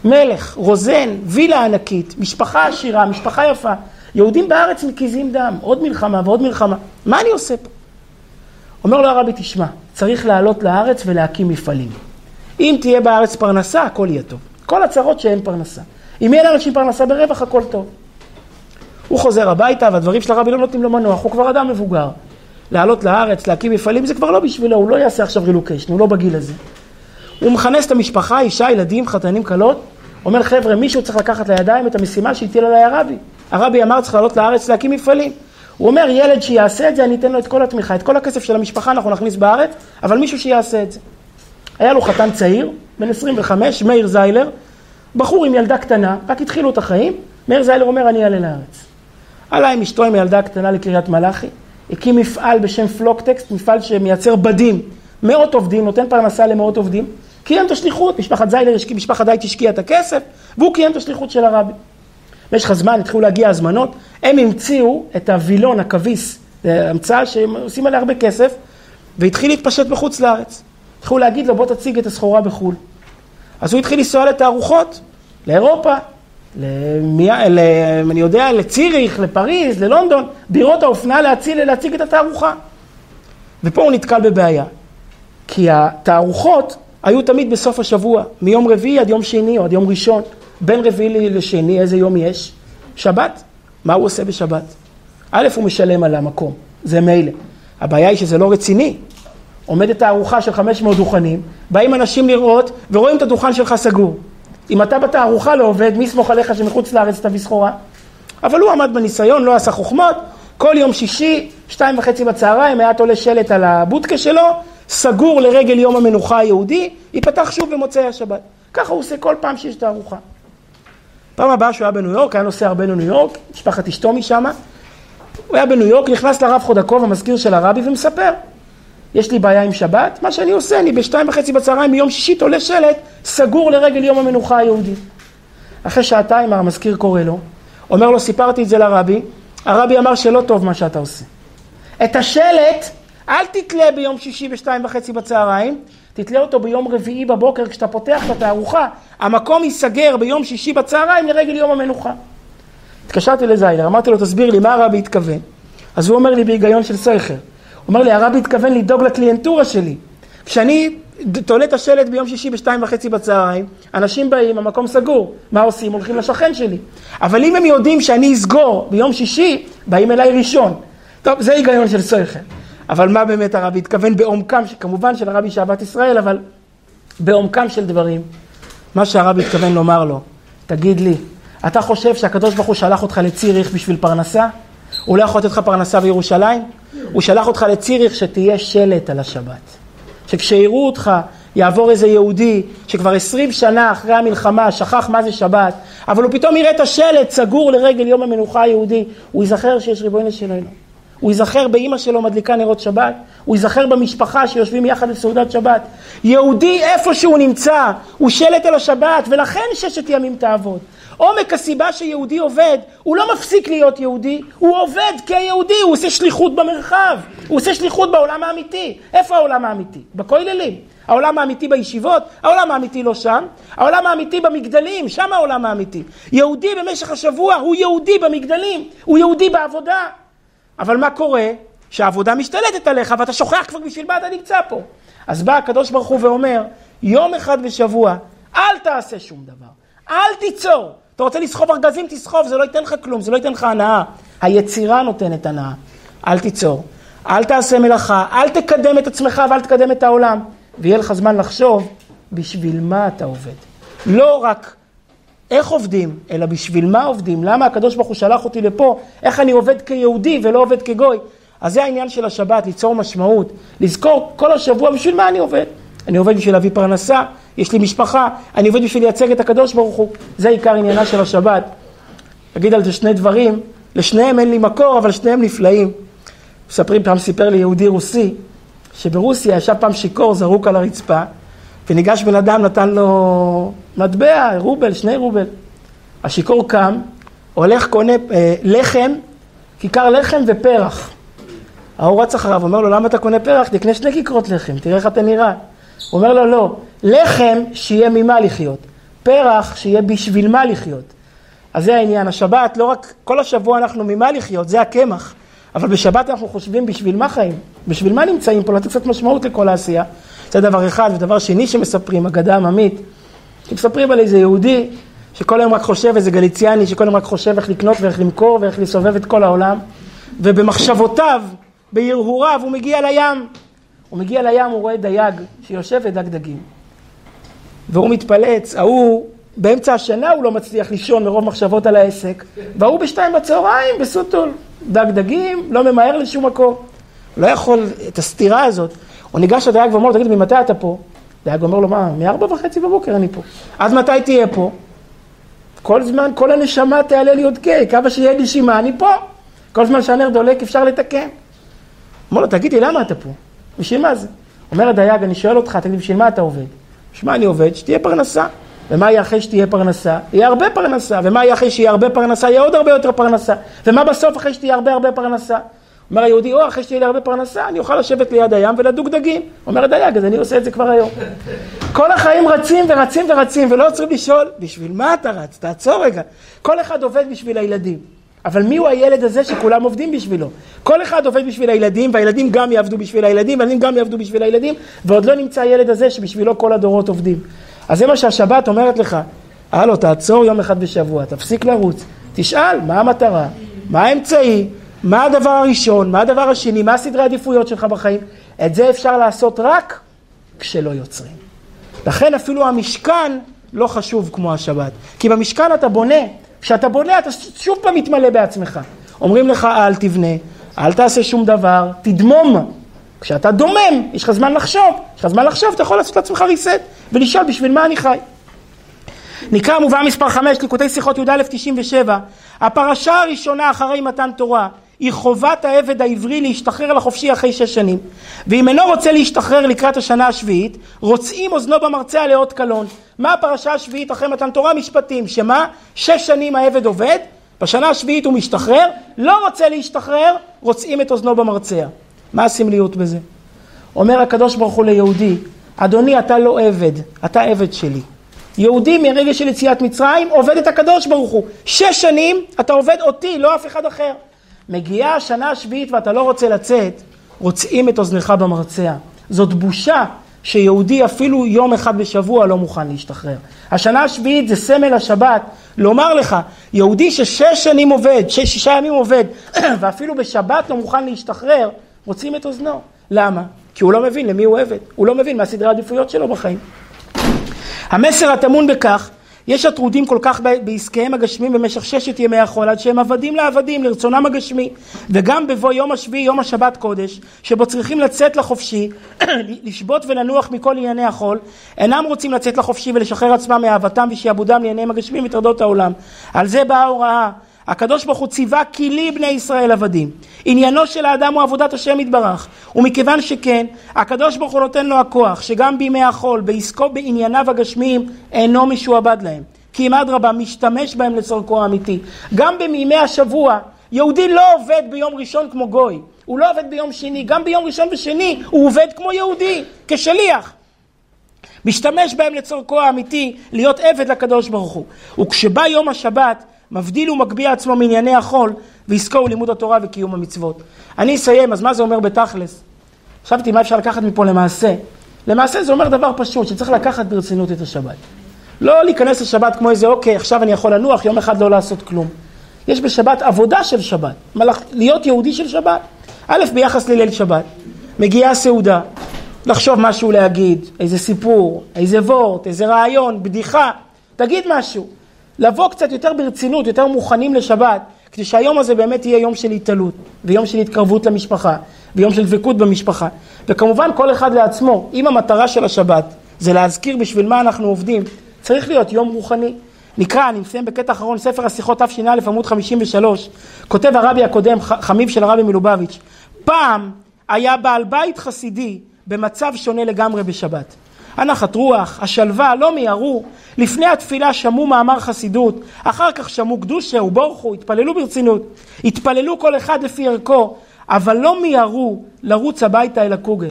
מלך, רוזן, וילה ענקית, משפחה עשירה, משפחה יפה. יהודים בארץ מקיזים דם, עוד מלחמה ועוד מלחמה. מה אני עושה פה? אומר לו הרבי, תשמע, צריך לעלות לארץ ולהקים מפעלים. אם תהיה בארץ פרנסה, הכל יהיה טוב. כל הצרות שאין פרנסה. אם יהיה לאנשים פרנסה ברווח, הכל טוב. הוא חוזר הביתה, והדברים של הרבי לא נותנים לו מנוח, הוא כבר אדם מבוגר. לעלות לארץ, להקים מפעלים, זה כבר לא בשבילו, הוא לא יעשה עכשיו רילוקיישן, הוא לא בגיל הזה. הוא מכנס את המשפחה, אישה, ילדים, חתנים, כלות, אומר, חבר'ה, מישהו צריך לקחת לידיים את המשימה שהטיל עליי הרבי. הרבי אמר, צריך לעלות לארץ להקים מפעלים. הוא אומר, ילד שיעשה את זה, אני אתן לו את כל התמיכה, את כל הכסף של המשפחה אנחנו נכניס בארץ, אבל מישהו שיעשה את זה. היה לו חתן צעיר, בן 25, מאיר זיילר, בחור עם ילדה קטנה, רק התחילו את החיים, מאיר זיילר אומר, אני אעלה לארץ. עלה עם אשתו עם הילדה הקטנה לקריית מלאכי, הקים מפעל בשם פלוקטקסט, מפעל שמייצר בדים, מאות עובדים, נותן פרנסה למאות עובדים, קיים את השליחות, משפחת זיילר, משפחת דייט השקיעה את הכסף, והוא קיים את השליחות של הרבי. במשך הזמן התחילו להגיע הזמנות, הם המציאו את הווילון, הכביס, המצאה שהם עושים עליה הרבה כסף, והתחיל להתפשט בחוץ לארץ. התחילו להגיד לו, בוא תציג את הסחורה בחו"ל. אז הוא התחיל לנסוע לתערוכות, לאירופה, למי... ל... אני יודע, לציריך, לפריז, ללונדון, בירות האופנה להציל, להציג את התערוכה. ופה הוא נתקל בבעיה, כי התערוכות היו תמיד בסוף השבוע, מיום רביעי עד יום שני או עד יום ראשון. בין רביעי לשני, איזה יום יש? שבת. מה הוא עושה בשבת? א', הוא משלם על המקום, זה מילא. הבעיה היא שזה לא רציני. עומדת תערוכה של 500 דוכנים, באים אנשים לראות ורואים את הדוכן שלך סגור. אם אתה בתערוכה לא עובד, מי יסמוך עליך שמחוץ לארץ תביא סחורה? אבל הוא עמד בניסיון, לא עשה חוכמות, כל יום שישי, שתיים וחצי בצהריים, היה תולה שלט על הבודקה שלו, סגור לרגל יום המנוחה היהודי, ייפתח שוב במוצאי השבת. ככה הוא עושה כל פעם שיש תערוכה. פעם הבאה שהוא היה בניו יורק, היה נוסע הרבה לניו יורק, משפחת אשתו משם, הוא היה בניו יורק, נכנס לרב חודקוב, המזכיר של הרבי, ומספר. יש לי בעיה עם שבת, מה שאני עושה, אני בשתיים וחצי בצהריים ביום שישי תולה שלט סגור לרגל יום המנוחה היהודי. אחרי שעתיים המזכיר קורא לו, אומר לו, סיפרתי את זה לרבי, הרבי אמר שלא טוב מה שאתה עושה. את השלט אל תתלה ביום שישי בשתיים וחצי בצהריים, תתלה אותו ביום רביעי בבוקר כשאתה פותח את התערוכה, המקום ייסגר ביום שישי בצהריים לרגל יום המנוחה. התקשרתי לזיילר, אמרתי לו, תסביר לי מה הרבי התכוון. אז הוא אומר לי בהיגיון של סייכר. הוא אומר לי, הרבי התכוון לדאוג לקליינטורה שלי. כשאני תולה את השלט ביום שישי בשתיים וחצי בצהריים, אנשים באים, המקום סגור. מה עושים? הולכים לשכן שלי. אבל אם הם יודעים שאני אסגור ביום שישי, באים אליי ראשון. טוב, זה היגיון של סייכר. אבל מה באמת הרבי התכוון בעומקם, כמובן של הרבי שאהבת ישראל, אבל בעומקם של דברים. מה שהרב התכוון לומר לו, תגיד לי, אתה חושב שהקדוש ברוך הוא שלח אותך לציריך בשביל פרנסה? הוא לא יכול לתת לך פרנסה בירושלים? הוא שלח אותך לציריך שתהיה שלט על השבת. שכשיראו אותך, יעבור איזה יהודי שכבר עשרים שנה אחרי המלחמה שכח מה זה שבת, אבל הוא פתאום יראה את השלט סגור לרגל יום המנוחה היהודי, הוא ייזכר שיש ריבונו של עולם. הוא ייזכר באימא שלו מדליקה נרות שבת, הוא ייזכר במשפחה שיושבים יחד לסעודת שבת. יהודי איפה שהוא נמצא, הוא שלט על השבת, ולכן ששת ימים תעבוד. עומק הסיבה שיהודי עובד, הוא לא מפסיק להיות יהודי, הוא עובד כיהודי, הוא עושה שליחות במרחב, הוא עושה שליחות בעולם האמיתי. איפה העולם האמיתי? בכוללים. העולם האמיתי בישיבות, העולם האמיתי לא שם, העולם האמיתי במגדלים, שם העולם האמיתי. יהודי במשך השבוע הוא יהודי במגדלים, הוא יהודי בעבודה. אבל מה קורה? שהעבודה משתלטת עליך ואתה שוכח כבר בשביל מה אתה נמצא פה. אז בא הקדוש ברוך הוא ואומר, יום אחד בשבוע, אל תעשה שום דבר, אל תיצור. אתה רוצה לסחוב ארגזים, תסחוב, זה לא ייתן לך כלום, זה לא ייתן לך הנאה. היצירה נותנת הנאה. אל תיצור, אל תעשה מלאכה, אל תקדם את עצמך ואל תקדם את העולם. ויהיה לך זמן לחשוב בשביל מה אתה עובד. לא רק איך עובדים, אלא בשביל מה עובדים, למה הקדוש ברוך הוא שלח אותי לפה, איך אני עובד כיהודי ולא עובד כגוי. אז זה העניין של השבת, ליצור משמעות, לזכור כל השבוע בשביל מה אני עובד. אני עובד בשביל להביא פרנסה, יש לי משפחה, אני עובד בשביל לייצג את הקדוש ברוך הוא. זה עיקר עניינה של השבת. אגיד על זה שני דברים, לשניהם אין לי מקור, אבל שניהם נפלאים. מספרים, פעם סיפר לי יהודי רוסי, שברוסיה ישב פעם שיכור זרוק על הרצפה, וניגש בן אדם, נתן לו מטבע, רובל, שני רובל. השיכור קם, הולך, קונה אה, לחם, כיכר לחם ופרח. ההוא רץ אחריו, אומר לו, למה אתה קונה פרח? תקנה שני כיכרות לחם, תראה איך אתה נראה. הוא אומר לו, לא, לחם שיהיה ממה לחיות, פרח שיהיה בשביל מה לחיות. אז זה העניין, השבת, לא רק, כל השבוע אנחנו ממה לחיות, זה הקמח. אבל בשבת אנחנו חושבים בשביל מה חיים, בשביל מה נמצאים פה, לתת קצת משמעות לכל העשייה. זה דבר אחד, ודבר שני שמספרים, אגדה עממית, שמספרים על איזה יהודי שכל היום רק חושב, איזה גליציאני שכל היום רק חושב איך לקנות ואיך למכור ואיך לסובב את כל העולם, ובמחשבותיו, בהרהוריו, הוא מגיע לים. הוא מגיע לים, הוא רואה דייג שיושב ודג דגים. והוא מתפלץ, ההוא באמצע השנה הוא לא מצליח לישון מרוב מחשבות על העסק, והוא בשתיים בצהריים בסוטול, דג דגים, לא ממהר לשום מקום. לא יכול את הסתירה הזאת. הוא ניגש לדייג ואומר לו, תגיד, ממתי אתה פה? דייג אומר לו, מה, מארבע וחצי בבוקר אני פה. עד מתי תהיה פה? כל זמן, כל הנשמה תעלה לי עוד קיי, כמה שיהיה נשימה, אני פה. כל זמן שהנר דולק אפשר לתקן. אומר לו, תגיד לי, למה אתה פה? בשביל מה זה? אומר הדייג, אני שואל אותך, תגיד, בשביל מה אתה עובד? בשביל מה אני עובד? שתהיה פרנסה. ומה יהיה אחרי שתהיה פרנסה? יהיה הרבה פרנסה. ומה יהיה אחרי שיהיה הרבה פרנסה? יהיה עוד הרבה יותר פרנסה. ומה בסוף אחרי שתהיה הרבה הרבה פרנסה? אומר היהודי, או אחרי שתהיה לי הרבה פרנסה, אני אוכל לשבת ליד הים ולדוג דגים. אומר הדייג, אז אני עושה את זה כבר היום. כל החיים רצים ורצים ורצים, ולא עוצרים לשאול, בשביל מה אתה רץ? תעצור רגע. כל אחד עובד בשביל הילדים. אבל מי הוא הילד הזה שכולם עובדים בשבילו? כל אחד עובד בשביל הילדים, והילדים גם יעבדו בשביל הילדים, והילדים גם יעבדו בשביל הילדים, ועוד לא נמצא הילד הזה שבשבילו כל הדורות עובדים. אז זה מה שהשבת אומרת לך, הלו, תעצור יום אחד בשבוע, תפסיק לרוץ, תשאל מה המטרה, מה האמצעי, מה הדבר הראשון, מה הדבר השני, מה הסדרי העדיפויות שלך בחיים. את זה אפשר לעשות רק כשלא יוצרים. לכן אפילו המשכן לא חשוב כמו השבת. כי במשכן אתה בונה, כשאתה בונה אתה שוב פעם מתמלא בעצמך. אומרים לך אל תבנה, אל תעשה שום דבר, תדמום. כשאתה דומם, יש לך זמן לחשוב, יש לך זמן לחשוב, אתה יכול לעשות לעצמך reset ולשאול בשביל מה אני חי. נקרא מובא מספר 5, ליקוטי שיחות י"א 97, הפרשה הראשונה אחרי מתן תורה היא חובת העבד העברי להשתחרר לחופשי אחרי שש שנים. ואם אינו רוצה להשתחרר לקראת השנה השביעית, רוצים אוזנו במרצע לאות קלון. מה הפרשה השביעית אחרי מתן תורה? משפטים. שמה? שש שנים העבד עובד, בשנה השביעית הוא משתחרר, לא רוצה להשתחרר, רוצים את אוזנו במרצע. מה הסמליות בזה? אומר הקדוש ברוך הוא ליהודי, אדוני אתה לא עבד, אתה עבד שלי. יהודי מרגע של יציאת מצרים עובד את הקדוש ברוך הוא. שש שנים אתה עובד אותי, לא אף אחד אחר. מגיעה השנה השביעית ואתה לא רוצה לצאת, רוצים את אוזנך במרצע. זאת בושה שיהודי אפילו יום אחד בשבוע לא מוכן להשתחרר. השנה השביעית זה סמל השבת, לומר לך, יהודי ששש שנים עובד, שש, שישה ימים עובד, ואפילו בשבת לא מוכן להשתחרר, רוצים את אוזנו. למה? כי הוא לא מבין למי הוא עבד, הוא לא מבין מה סדרי העדיפויות שלו בחיים. המסר הטמון בכך יש הטרודים כל כך בעסקיהם הגשמיים במשך ששת ימי החול עד שהם עבדים לעבדים לרצונם הגשמי. וגם בבוא יום השביעי יום השבת קודש שבו צריכים לצאת לחופשי לשבות ולנוח מכל ענייני החול אינם רוצים לצאת לחופשי ולשחרר עצמם מאהבתם ושעבודם לענייניהם הגשמיים וטרדות העולם. על זה באה ההוראה הקדוש ברוך הוא ציווה כי לי בני ישראל עבדים. עניינו של האדם הוא עבודת השם יתברך. ומכיוון שכן, הקדוש ברוך הוא נותן לו הכוח שגם בימי החול, בעסקו בענייניו הגשמיים, אינו משועבד להם. כי אם אדרבה, משתמש בהם לצורכו האמיתי. גם בימי השבוע, יהודי לא עובד ביום ראשון כמו גוי. הוא לא עובד ביום שני. גם ביום ראשון ושני הוא עובד כמו יהודי, כשליח. משתמש בהם לצורכו האמיתי, להיות עבד לקדוש ברוך הוא. וכשבא יום השבת, מבדיל ומגביה עצמו מענייני החול, ויזכור לימוד התורה וקיום המצוות. אני אסיים, אז מה זה אומר בתכלס? חשבתי מה אפשר לקחת מפה למעשה. למעשה זה אומר דבר פשוט, שצריך לקחת ברצינות את השבת. לא להיכנס לשבת כמו איזה, אוקיי, עכשיו אני יכול לנוח, יום אחד לא לעשות כלום. יש בשבת עבודה של שבת, מלאכ... להיות יהודי של שבת. א', ביחס לליל שבת, מגיעה הסעודה, לחשוב משהו להגיד, איזה סיפור, איזה וורט, איזה רעיון, בדיחה, תגיד משהו. לבוא קצת יותר ברצינות, יותר מוכנים לשבת, כדי שהיום הזה באמת יהיה יום של התעלות, ויום של התקרבות למשפחה, ויום של דבקות במשפחה. וכמובן כל אחד לעצמו, אם המטרה של השבת זה להזכיר בשביל מה אנחנו עובדים, צריך להיות יום רוחני. נקרא, אני מסיים בקטע אחרון, ספר השיחות תש"א עמוד 53, כותב הרבי הקודם, חמיב של הרבי מלובביץ', פעם היה בעל בית חסידי במצב שונה לגמרי בשבת. הנחת רוח, השלווה, לא מיהרו. לפני התפילה שמעו מאמר חסידות, אחר כך שמעו קדושה ובורכו, התפללו ברצינות. התפללו כל אחד לפי ערכו, אבל לא מיהרו לרוץ הביתה אל הקוגל.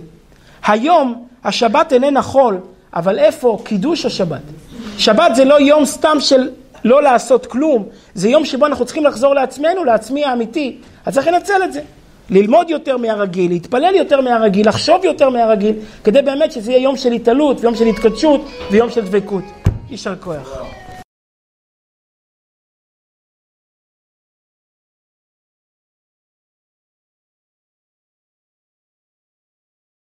היום השבת איננה חול, אבל איפה קידוש השבת? שבת זה לא יום סתם של לא לעשות כלום, זה יום שבו אנחנו צריכים לחזור לעצמנו, לעצמי האמיתי. אז צריך לנצל את זה. ללמוד יותר מהרגיל, להתפלל יותר מהרגיל, לחשוב יותר מהרגיל, כדי באמת שזה יהיה יום של התעלות, ויום של התקדשות, ויום של דבקות. יישר כוח.